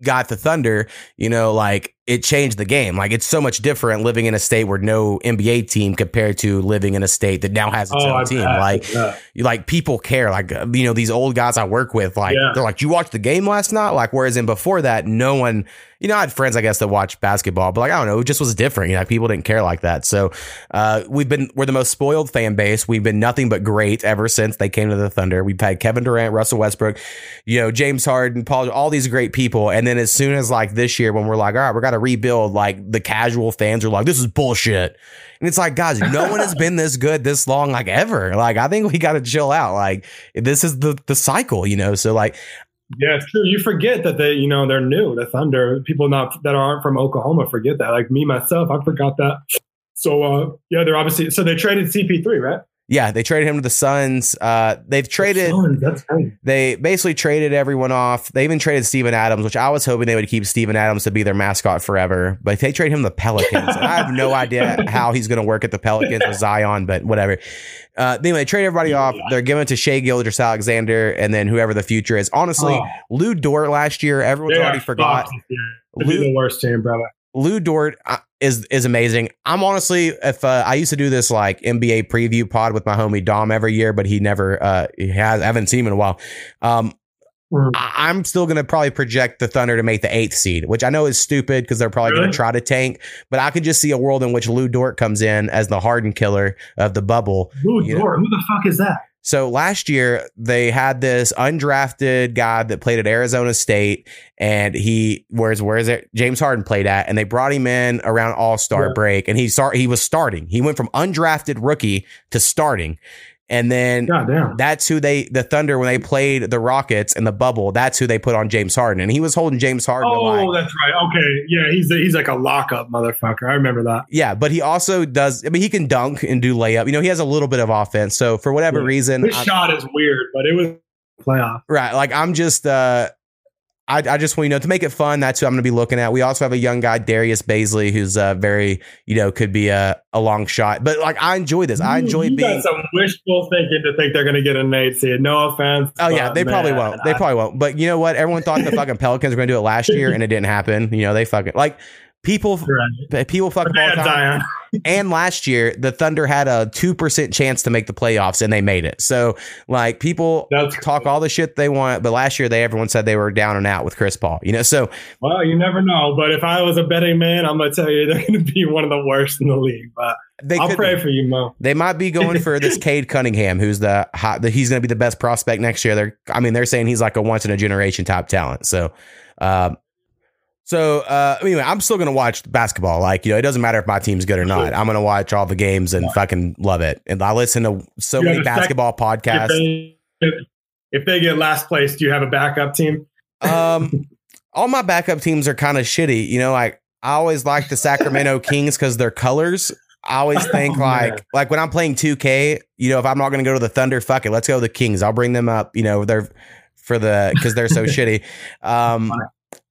got the Thunder, you know, like it changed the game. Like it's so much different living in a state where no NBA team compared to living in a state that now has its Oh, own team. Like Yeah. like people care like uh, you know these old guys i work with like Yeah. they're like you watched the game last night like whereas in before that no one you know i had friends i guess that watched basketball but like i don't know it just was different you know like, people didn't care like that so uh we've been we're the most spoiled fan base we've been nothing but great ever since they came to the thunder we've had kevin durant russell westbrook you know james harden paul all these great people and then as soon as like this year when we're like all right we're gonna rebuild like the casual fans are like this is bullshit and it's like, guys, no one has been this good this long, like ever. Like, I think we got to chill out. Like, this is the the cycle, you know. So, like, Yeah, it's true. You forget that they, you know, they're new. The Thunder. People not that aren't from Oklahoma forget that. Like me myself, I forgot that. So uh yeah, they're obviously so they traded CP3, right? Yeah, they traded him to the Suns. Uh, they've traded. Oh, that's. They basically traded everyone off. They even traded Steven Adams, which I was hoping they would keep Steven Adams to be their mascot forever. But they trade him the Pelicans. I have no idea how he's going to work at the Pelicans with Zion, but whatever. Uh, anyway, they trade everybody off. They're giving it to Shai Gilgeous-Alexander and then whoever the future is. Honestly, Oh. Lu Dort last year, everyone's They already forgot. fucked this year. They'd be Lou- the worst team, brother. Lu Dort uh, is is amazing. I'm honestly, if uh, I used to do this like NBA preview pod with my homie Dom every year, but he never uh, he has. I haven't seen him in a while. Um, Mm. I- I'm still going to probably project the Thunder to make the eighth seed, which I know is stupid because they're probably going to try to tank. But I could just see a world in which Lu Dort comes in as the Harden killer of the bubble. Lou You know- Dort, who the fuck is that? So last year they had this undrafted guy that played at Arizona State, and he where's where's it? James Harden played at, and they brought him in around All Star Yeah. break, and he start he was starting. He went from undrafted rookie to starting, And then God damn. that's who they the Thunder when they played the Rockets in the bubble. That's who they put on James Harden, and he was holding James Harden. Oh, that's right. Okay, yeah, he's he's like a lockup motherfucker. I remember that. yeah, but he also does. I mean, he can dunk and do layup. You know, he has a little bit of offense. So for whatever Yeah. reason, His I- shot is weird, but it was playoff. right? Like I'm just. uh I, I just want you know to make it fun. That's who I'm going to be looking at. We also have a young guy, Darius Bazley, who's uh, very, you know, could be a, a long shot. But like, I enjoy this. I You- enjoy you being. some wishful thinking to think they're going to get an eight seed. No offense. Oh yeah, they probably won't. They I- probably won't. But you know what? Everyone thought the fucking Pelicans were going to do it last year, and it didn't happen. You know, they fucking like people. Right. People fucking But all time. Zion. And last year, the Thunder had a two percent chance to make the playoffs, and they made it. So like people That's talk all the shit they want, but last year they everyone said they were down and out with Chris Paul. You know, so Well, you never know. But if I was a betting man, I'm to tell you they're to be one of the worst in the league. But they I'll could pray for you, Mo. They might be going for this Cade Cunningham, who's the hot. The, he's going to be the best prospect next year. They're, I mean, they're saying he's like a once in a generation top talent. So, um, so uh, anyway, I'm still going to watch basketball. Like you know, it doesn't matter if my team's good or not. I'm going to watch all the games and fucking love it. And I listen to so many have a sec- basketball If podcasts. they, if, if they get last place, do you have a backup team? Um, all my backup teams are kind of shitty. You know, like I always like the Sacramento Kings because their colors. I always think Oh, like man. like when I'm playing 2K, you know, if I'm not going to go to the Thunder, fuck it, let's go to the Kings. I'll bring them up. You know, they're for the because they're so shitty. Um,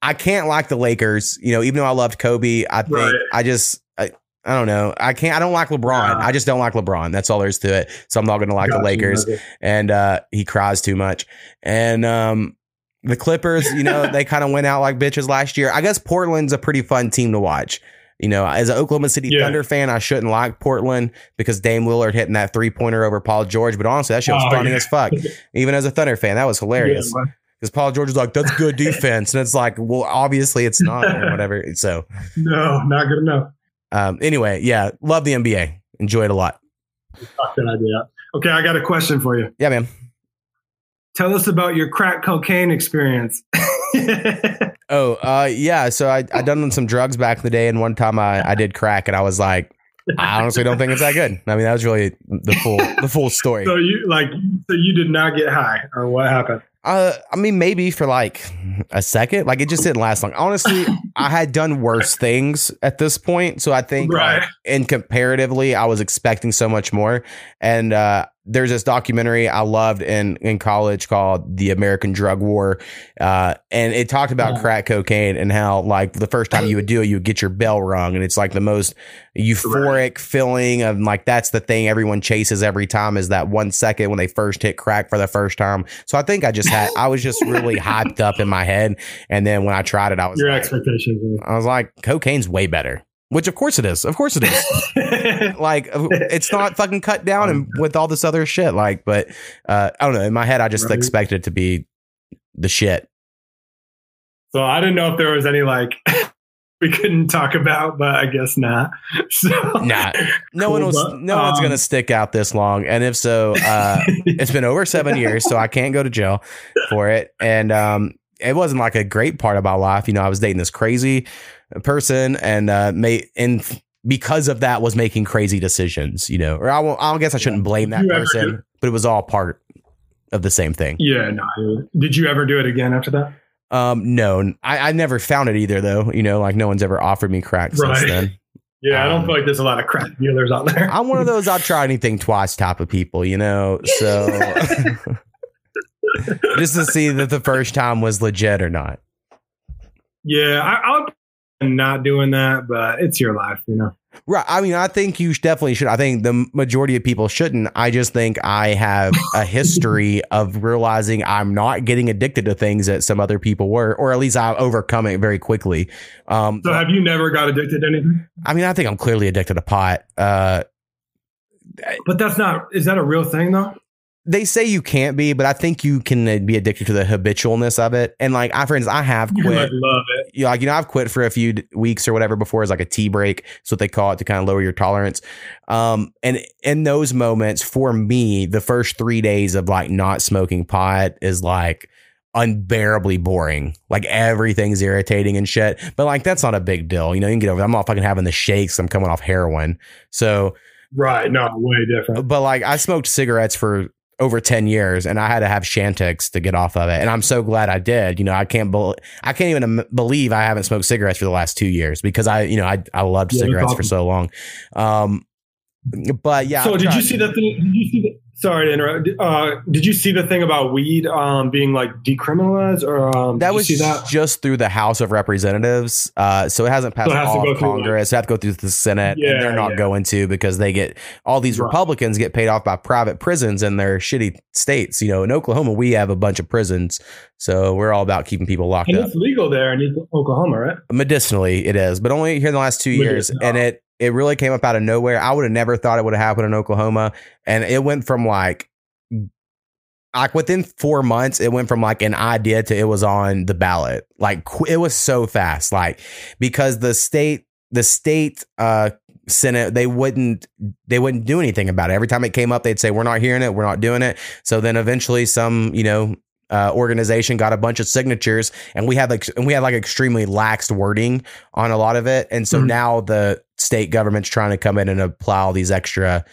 I can't like the Lakers. You know, even though I loved Kobe, I think Right. I just. I, I don't know. I can't. I don't like LeBron. Yeah. I just don't like LeBron. That's all there is to it. So I'm not going to like the you, Lakers and uh, he cries too much. And um, the Clippers, you know, they kind of went out like bitches last year. I guess Portland's a pretty fun team to watch. You know, as an Oklahoma City Yeah. Thunder fan, I shouldn't like Portland because Dame Lillard hitting that three pointer over Paul George. But honestly, that shit was Oh, funny yeah. as fuck. Even as a Thunder fan, that was hilarious Yeah, because Paul George was like, "That's good defense," and it's like, well, obviously it's not or whatever. So, no, not good enough. um, anyway, yeah, love the NBA. Enjoy it a lot. That idea. Okay, I got a question for you. Yeah, man. Tell us about your crack cocaine experience. Oh, uh, yeah. So I I done some drugs back in the day, and one time I I did crack, and I was like, I honestly don't think it's that good. I mean, that was really the full the full story. so you like, so you did not get high, or what happened? Uh, I mean, maybe for like a second. Like it just didn't last long. Honestly, I had done worse things at this point, so I think, Right. and comparatively, I was expecting so much more. And uh, there's this documentary I loved in in college called "The American Drug War," uh, and it talked about Yeah. crack cocaine and how like the first time you would do it, you would get your bell rung, and it's like the most euphoric feeling of like that's the thing everyone chases every time is that one second when they first hit crack for the first time. So I think I just had I was just really hyped up in my head, and then when I tried it, I was Your like, expectations. I was like, cocaine's way better. Which of course it is. Of course it is. like it's not fucking cut down and with all this other shit. Like, but uh, I don't know. In my head, I just Right. expected it to be the shit. so I didn't know if there was any like we couldn't talk about, but I guess not. So Nah, no Cool, one was. but, No one's um, gonna stick out this long. And if so, uh, it's been over seven years, so I can't go to jail for it. And um, it wasn't like a great part of my life. You know, I was dating this crazy person, and uh, may and because of that, was making crazy decisions. You know, or I, won't, I guess I shouldn't blame that person, but it was all part of the same thing. yeah, no. Did you ever do it again after that? Um, no, I, I never found it either, though. You know, like no one's ever offered me crack since Right. then. Yeah, I don't Um, feel like there's a lot of crack dealers out there. I'm one of those I'll try anything twice type of people, you know. So just to see that the first time was legit or not. yeah, I, I'll not doing that, but it's your life, you know. Right. I mean, I think you definitely should. I think the majority of people shouldn't. I just think I have a history of realizing I'm not getting addicted to things that some other people were, or at least I overcome it very quickly. Um, So have you never got addicted to anything? I mean, I think I'm clearly addicted to pot. Uh, But that's not. Is that a real thing though? They say you can't be, but I think you can uh, be addicted to the habitualness of it. And like, I friends, I have You quit. like love it. you know, like you know, I've quit for a few weeks or whatever before as like a tea break. That's what they call it to kind of lower your tolerance. Um, and in those moments, for me, the first three days of like not smoking pot is like unbearably boring. Like everything's irritating and shit. But like that's not a big deal. You know, you can get over. That. I'm not fucking having the shakes. I'm coming off heroin. So Right. No, way different. but like I smoked cigarettes for over 10 years and I had to have Chantix to get off of it. And I'm so glad I did. You know, I can't bel I can't even believe I haven't smoked cigarettes for the last two years because I, you know, I, I loved Yeah, cigarettes for so long. Um, but yeah. so I've did you see that thing? Did you sorry to interrupt. Uh, did you see the thing about weed um, being like decriminalized or um, That was that? just through the House of Representatives. Uh, so it hasn't passed So it has all of Congress. it has to go through the Senate, and they're not yeah. going to because they get all these Right. Republicans get paid off by private prisons in their shitty states. You know, in Oklahoma, we have a bunch of prisons, so we're all about keeping people locked And up. it's legal there in Oklahoma, right? Medicinally, it is, but only here in the last two years, and it it really came up out of nowhere. I would have never thought it would have happened in Oklahoma, and it went from like like within four months, it went from like an idea to it was on the ballot. Like it was so fast, like because the state the state uh senate they wouldn't they wouldn't do anything about it every time it came up they'd say we're not hearing it we're not doing it so then eventually some you know uh, organization got a bunch of signatures and we had like and we had like extremely laxed wording on a lot of it and so Mhm. now the state government's trying to come in and apply all these extra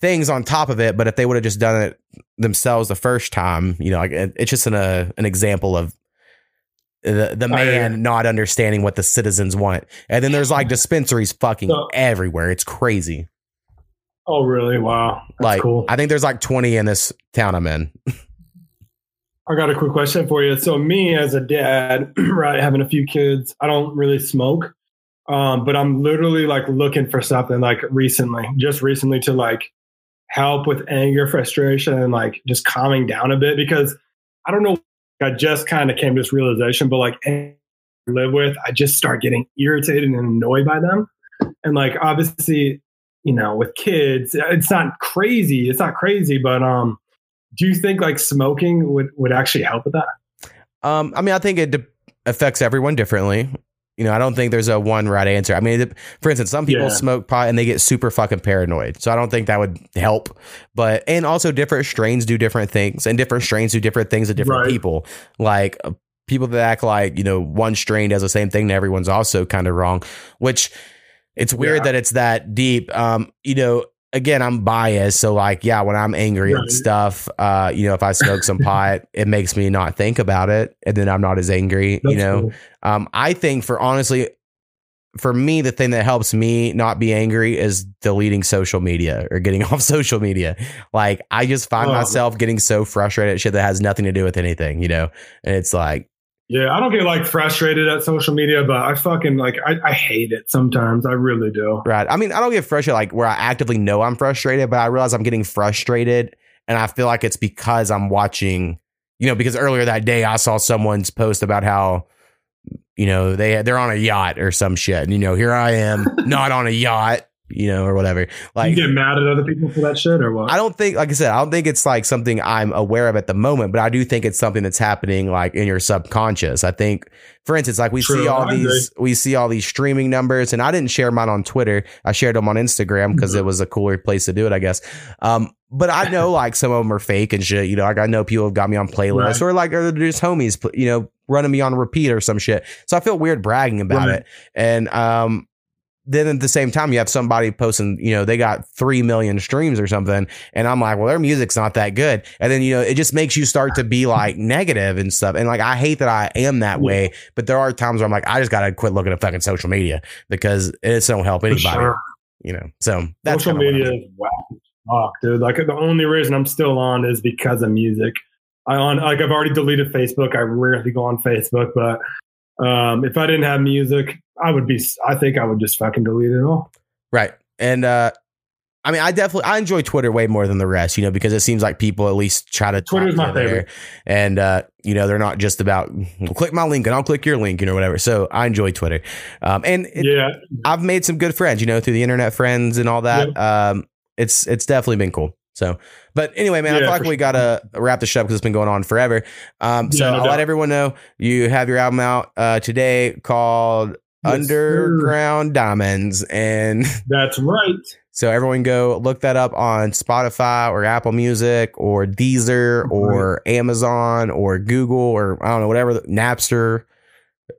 things on top of it but if they would have just done it themselves the first time you know like it's just an uh, an example of the the man not understanding what the citizens want and then there's like dispensaries fucking everywhere it's crazy Oh, really? Wow. That's like cool. i think there's like 20 in this town i'm in I got a quick question for you. So, me as a dad, right, having a few kids, I don't really smoke, um, but I'm literally like looking for something like recently, just recently to like help with anger, frustration, and like just calming down a bit because I don't know. I just kind of came to this realization, but like I live with, I just start getting irritated and annoyed by them. And like obviously, you know, with kids, it's not crazy. It's not crazy, but um, do you think like smoking would would actually help with that? Um, I mean, I think it de- affects everyone differently. You know, I don't think there's a one right answer. I mean, for instance, some people Yeah. smoke pot and they get super fucking paranoid. So I don't think that would help. But and also different strains do different things, and different strains do different things to different Right. people. Like uh, people that act like you know one strain does the same thing to everyone's also kind of wrong. Which it's weird Yeah. that it's that deep. Um, you know. Again, I'm biased, so like, yeah, when I'm angry at Right. stuff, uh, you know, if I smoke some pot, it makes me not think about it, and then I'm not as angry. you know, cool. um, I think for honestly, for me, the thing that helps me not be angry is deleting social media or getting off social media. Like I just find Oh. myself getting so frustrated at shit that has nothing to do with anything, you know? And it's like, Yeah, I don't get like frustrated at social media, but I fucking like I, I hate it sometimes. I really do. right. I mean, I don't get frustrated like where I actively know I'm frustrated, but I realize I'm getting frustrated and I feel like it's because I'm watching, you know, because earlier that day I saw someone's post about how you know they they're on a yacht or some shit and you know here i am not on a yacht you know or whatever like you get mad at other people for that shit or what? I don't think, like I said, I don't think it's like something I'm aware of at the moment, but I do think it's something that's happening like in your subconscious. I think, for instance, like we True, see all these, we see all these streaming numbers, and I didn't share mine on Twitter. I shared them on Instagram because Mhm. it was a cooler place to do it, I guess. Um, but I know like some of them are fake and shit. You know, like I know people have got me on playlists Right. or like or they're just homies, you know, running me on repeat or some shit. So I feel weird bragging about Right. it. And um, then at the same time, you have somebody posting, you know, they got 3 million streams or something. And I'm like, well, their music's not that good. And then, you know, it just makes you start to be like negative and stuff. And like, I hate that I am that way, but there are times where I'm like, I just got to quit looking at fucking social media because it don't help anybody, sure. you know? So that's social media is whack dude. Like the only reason I'm still on is because of music. I on like I've already deleted Facebook. I rarely go on Facebook, but um, if I didn't have music, I would be. I think I would just fucking delete it all. Right. And, uh, I mean, I definitely I enjoy Twitter way more than the rest, you know, because it seems like people at least try to Twitter's my favorite. and uh, you know they're not just about well, click my link and I'll click your link, you know, whatever. So I enjoy Twitter, um, and it, yeah, I've made some good friends, you know, through the internet friends and all that. Um, it's it's definitely been cool. So, but anyway, man, I Yeah, feel like we gotta wrap this up because it's been going on forever. Um, so Yeah, no I'll doubt. let everyone know you have your album out uh, today called Yes, Underground Diamonds, and that's right. so everyone go look that up on Spotify or Apple Music or Deezer or Amazon or Google or I don't know whatever Napster.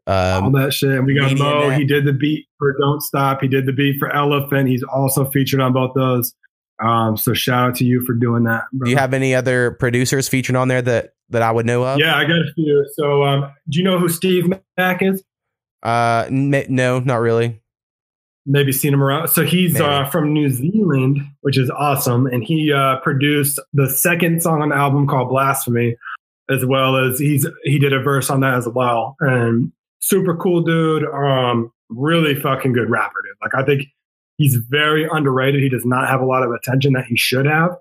all Um, that shit. We got Mo. Net. He did the beat for Don't Stop. He did the beat for Elephant. He's also featured on both those. Um, so shout out to you for doing that. do you have any other producers featured on there that that I would know of? Yeah, I got a few. So um, do you know who Steve Mack is? Uh, n- no, not really. maybe seen him around. So he's uh, from New Zealand, which is awesome, and he uh, produced the second song on the album called "Blasphemy," as well as he's he did a verse on that as well. And super cool dude, um, really fucking good rapper, dude. Like I think he's very underrated. He does not have a lot of attention that he should have.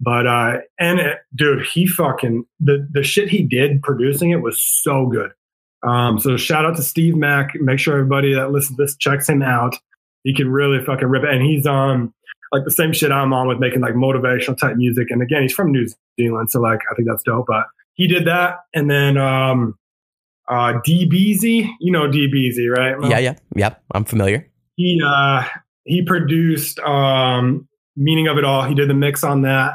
But uh, and it, dude, he fucking the the shit he did producing it was so good. Um, so shout out to Steve Mack. Make sure everybody that listens to this checks him out. He can really fucking rip it. And he's on like the same shit I'm on with making like motivational type music. And again, he's from New Zealand, so like I think that's dope. But he did that, and then um, uh, DBZ, you know DBZ, right? Yeah, yeah, yeah. I'm familiar. he uh he produced um meaning of it all. He did the mix on that.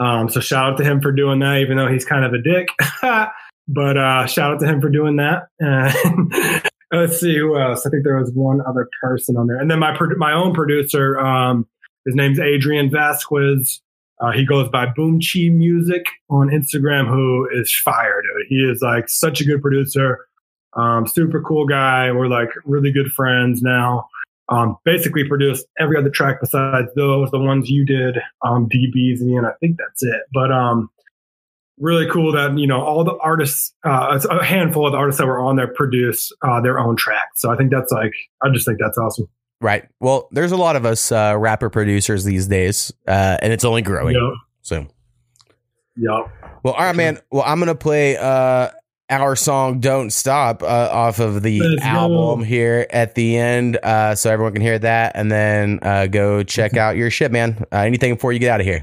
Um so shout out to him for doing that even though he's kind of a dick. But uh shout out to him for doing that. Let's see who else. I think there was one other person on there. And then my my own producer um his name's adrian vasquez. Uh, he goes by Boom Chi Music on Instagram, who is fire, dude. He is like such a good producer, um, super cool guy. We're like really good friends now um, basically produced every other track besides those, the ones you did, um, DBZ, and I think that's it. But um, really cool that you know all the artists, uh, a handful of the artists that were on there produce uh, their own tracks. So I think that's like, I just think that's awesome. Right. Well, there's a lot of us uh, rapper producers these days, uh, and it's only growing. Yep. So, Yep. well, all right, man. Well, I'm gonna play uh, our song "Don't Stop" uh, off of the Let's go. album here at the end, uh, so everyone can hear that, and then uh, go check out your shit, man. Uh, anything before you get out of here?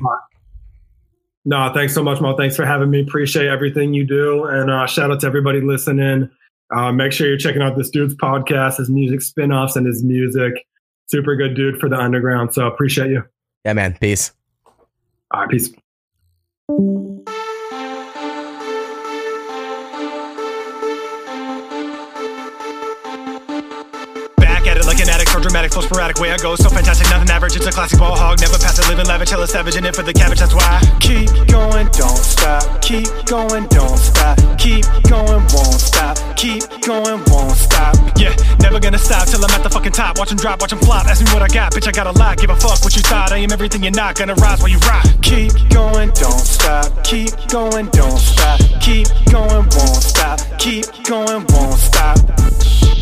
No, thanks so much, Mo. Thanks for having me. Appreciate everything you do. And uh, shout out to everybody listening. Uh, make sure you're checking out this dude's podcast, his music spin-offs, and his music. Super good dude for the underground. So appreciate you. Yeah, man. Peace. All right, peace. Flow sporadic way I go. So fantastic, nothing average. It's a classic ball hog. Never pass it, living lavish, hella savage, and it for the cabbage. That's why keep going, don't stop. Keep going, don't stop. Keep going, won't stop. Keep going, won't stop. Yeah, never gonna stop till I'm at the fucking top. Watch 'em drop, watch 'em flop. Ask me what I got, bitch. I got a lot. Give a fuck what you thought. I am everything you're not. Gonna rise while you rock. Keep going, don't stop. Keep going, don't stop. Keep going, won't stop. Keep going, won't stop.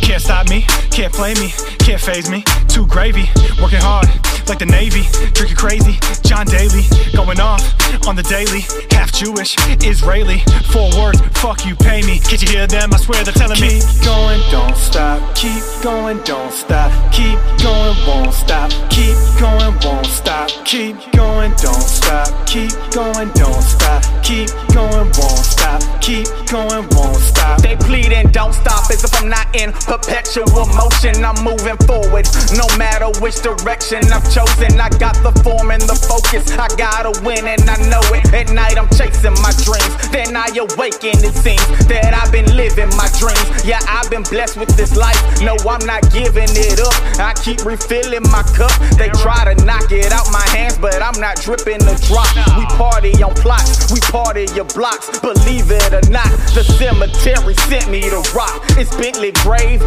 Can't stop me, can't play me, can't phase me. Too gravy, working hard like the Navy, drinking crazy. John Daly, going off on the daily. Half Jewish, Israeli. Four words, fuck you, pay me. Can't you hear them? I swear they're telling me. Keep going, don't stop. Keep going, don't stop. Keep going, won't stop. Keep going, won't stop. Keep going, don't stop. Keep going, don't stop. Keep going, won't stop. Keep going, won't stop. They pleading, don't stop as if I'm not in perpetual motion. I'm moving forward, no matter which direction I've chosen. I got the form and the focus. I gotta win and I know it. At night I'm chasing my dreams. Then I awaken, it seems that I've been living my dreams. Yeah, I've been blessed with this life. No, I'm not giving it up. I keep refilling my cup. They try to knock it out my hands, but I'm not dripping a drop. We party on plots, we party your blocks. Believe it or not, the cemetery sent me to rock. It's Bentley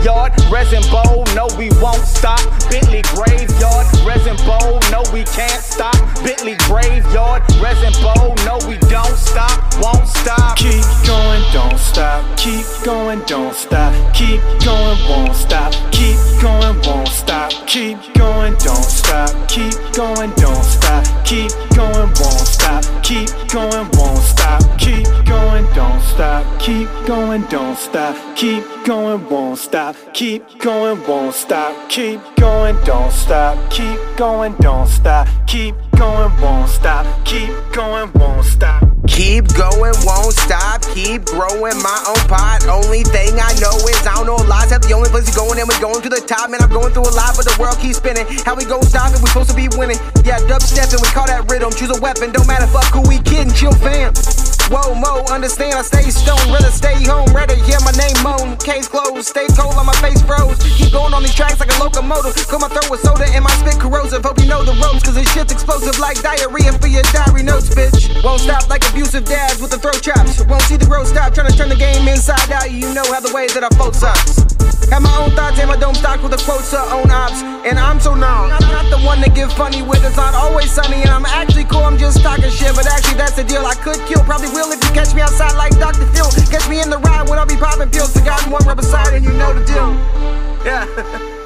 Graveyard, resin bowl. No, we won't stop. Bentley Graveyard, resin bowl. No, we can't stop. Bentley Graveyard, resin bowl. No, we don't stop, won't stop. Keep going, don't stop. Keep going, don't stop. Keep going, won't stop. Keep going, won't stop. Keep going, don't stop. Keep going, don't stop. Keep going, won't stop. Keep going, won't stop. Keep going, don't stop. Keep going, don't stop. Keep going, won't stop. Keep going, won't stop. Keep going, don't stop. Keep going, don't stop. Keep going, won't stop. Keep going, won't stop. Keep going, won't stop. Keep growing my own pot. Only thing I know is I don't know lies. Have the only place we're going, and we're going to the top. Man, I'm going through a lot, but the world keeps spinning. How we gon' stop it? We supposed to be winning. Yeah, dubstepping, we call that rhythm. Choose a weapon, don't matter, fuck who we kidding. Chill, fam. Whoa, mo, understand I stay stone, rather stay home, rather hear my name moan. Case closed, stay cold on my face froze. Keep going on these tracks like a locomotive. Fill my throat with soda and my spit corrosive. Hope you know the ropes, cause this shit's explosive like diarrhea for your diary notes, bitch. Won't stop like abusive dads with the throat chops. Won't see the growth stop, trying to turn the game inside out. You know how the way that I fold sucks. Have my own thoughts and my dome stock with the quotes to own ops. And I'm so now, I'm not the one to give funny with. It's not always sunny, and I'm actually cool. I'm just talking shit, but actually that's the deal. I could kill, probably will if you catch me outside like Dr. Phil. Catch me in the ride when I'll be popping pills. Forgotten one rubber side, and you know the deal. Yeah.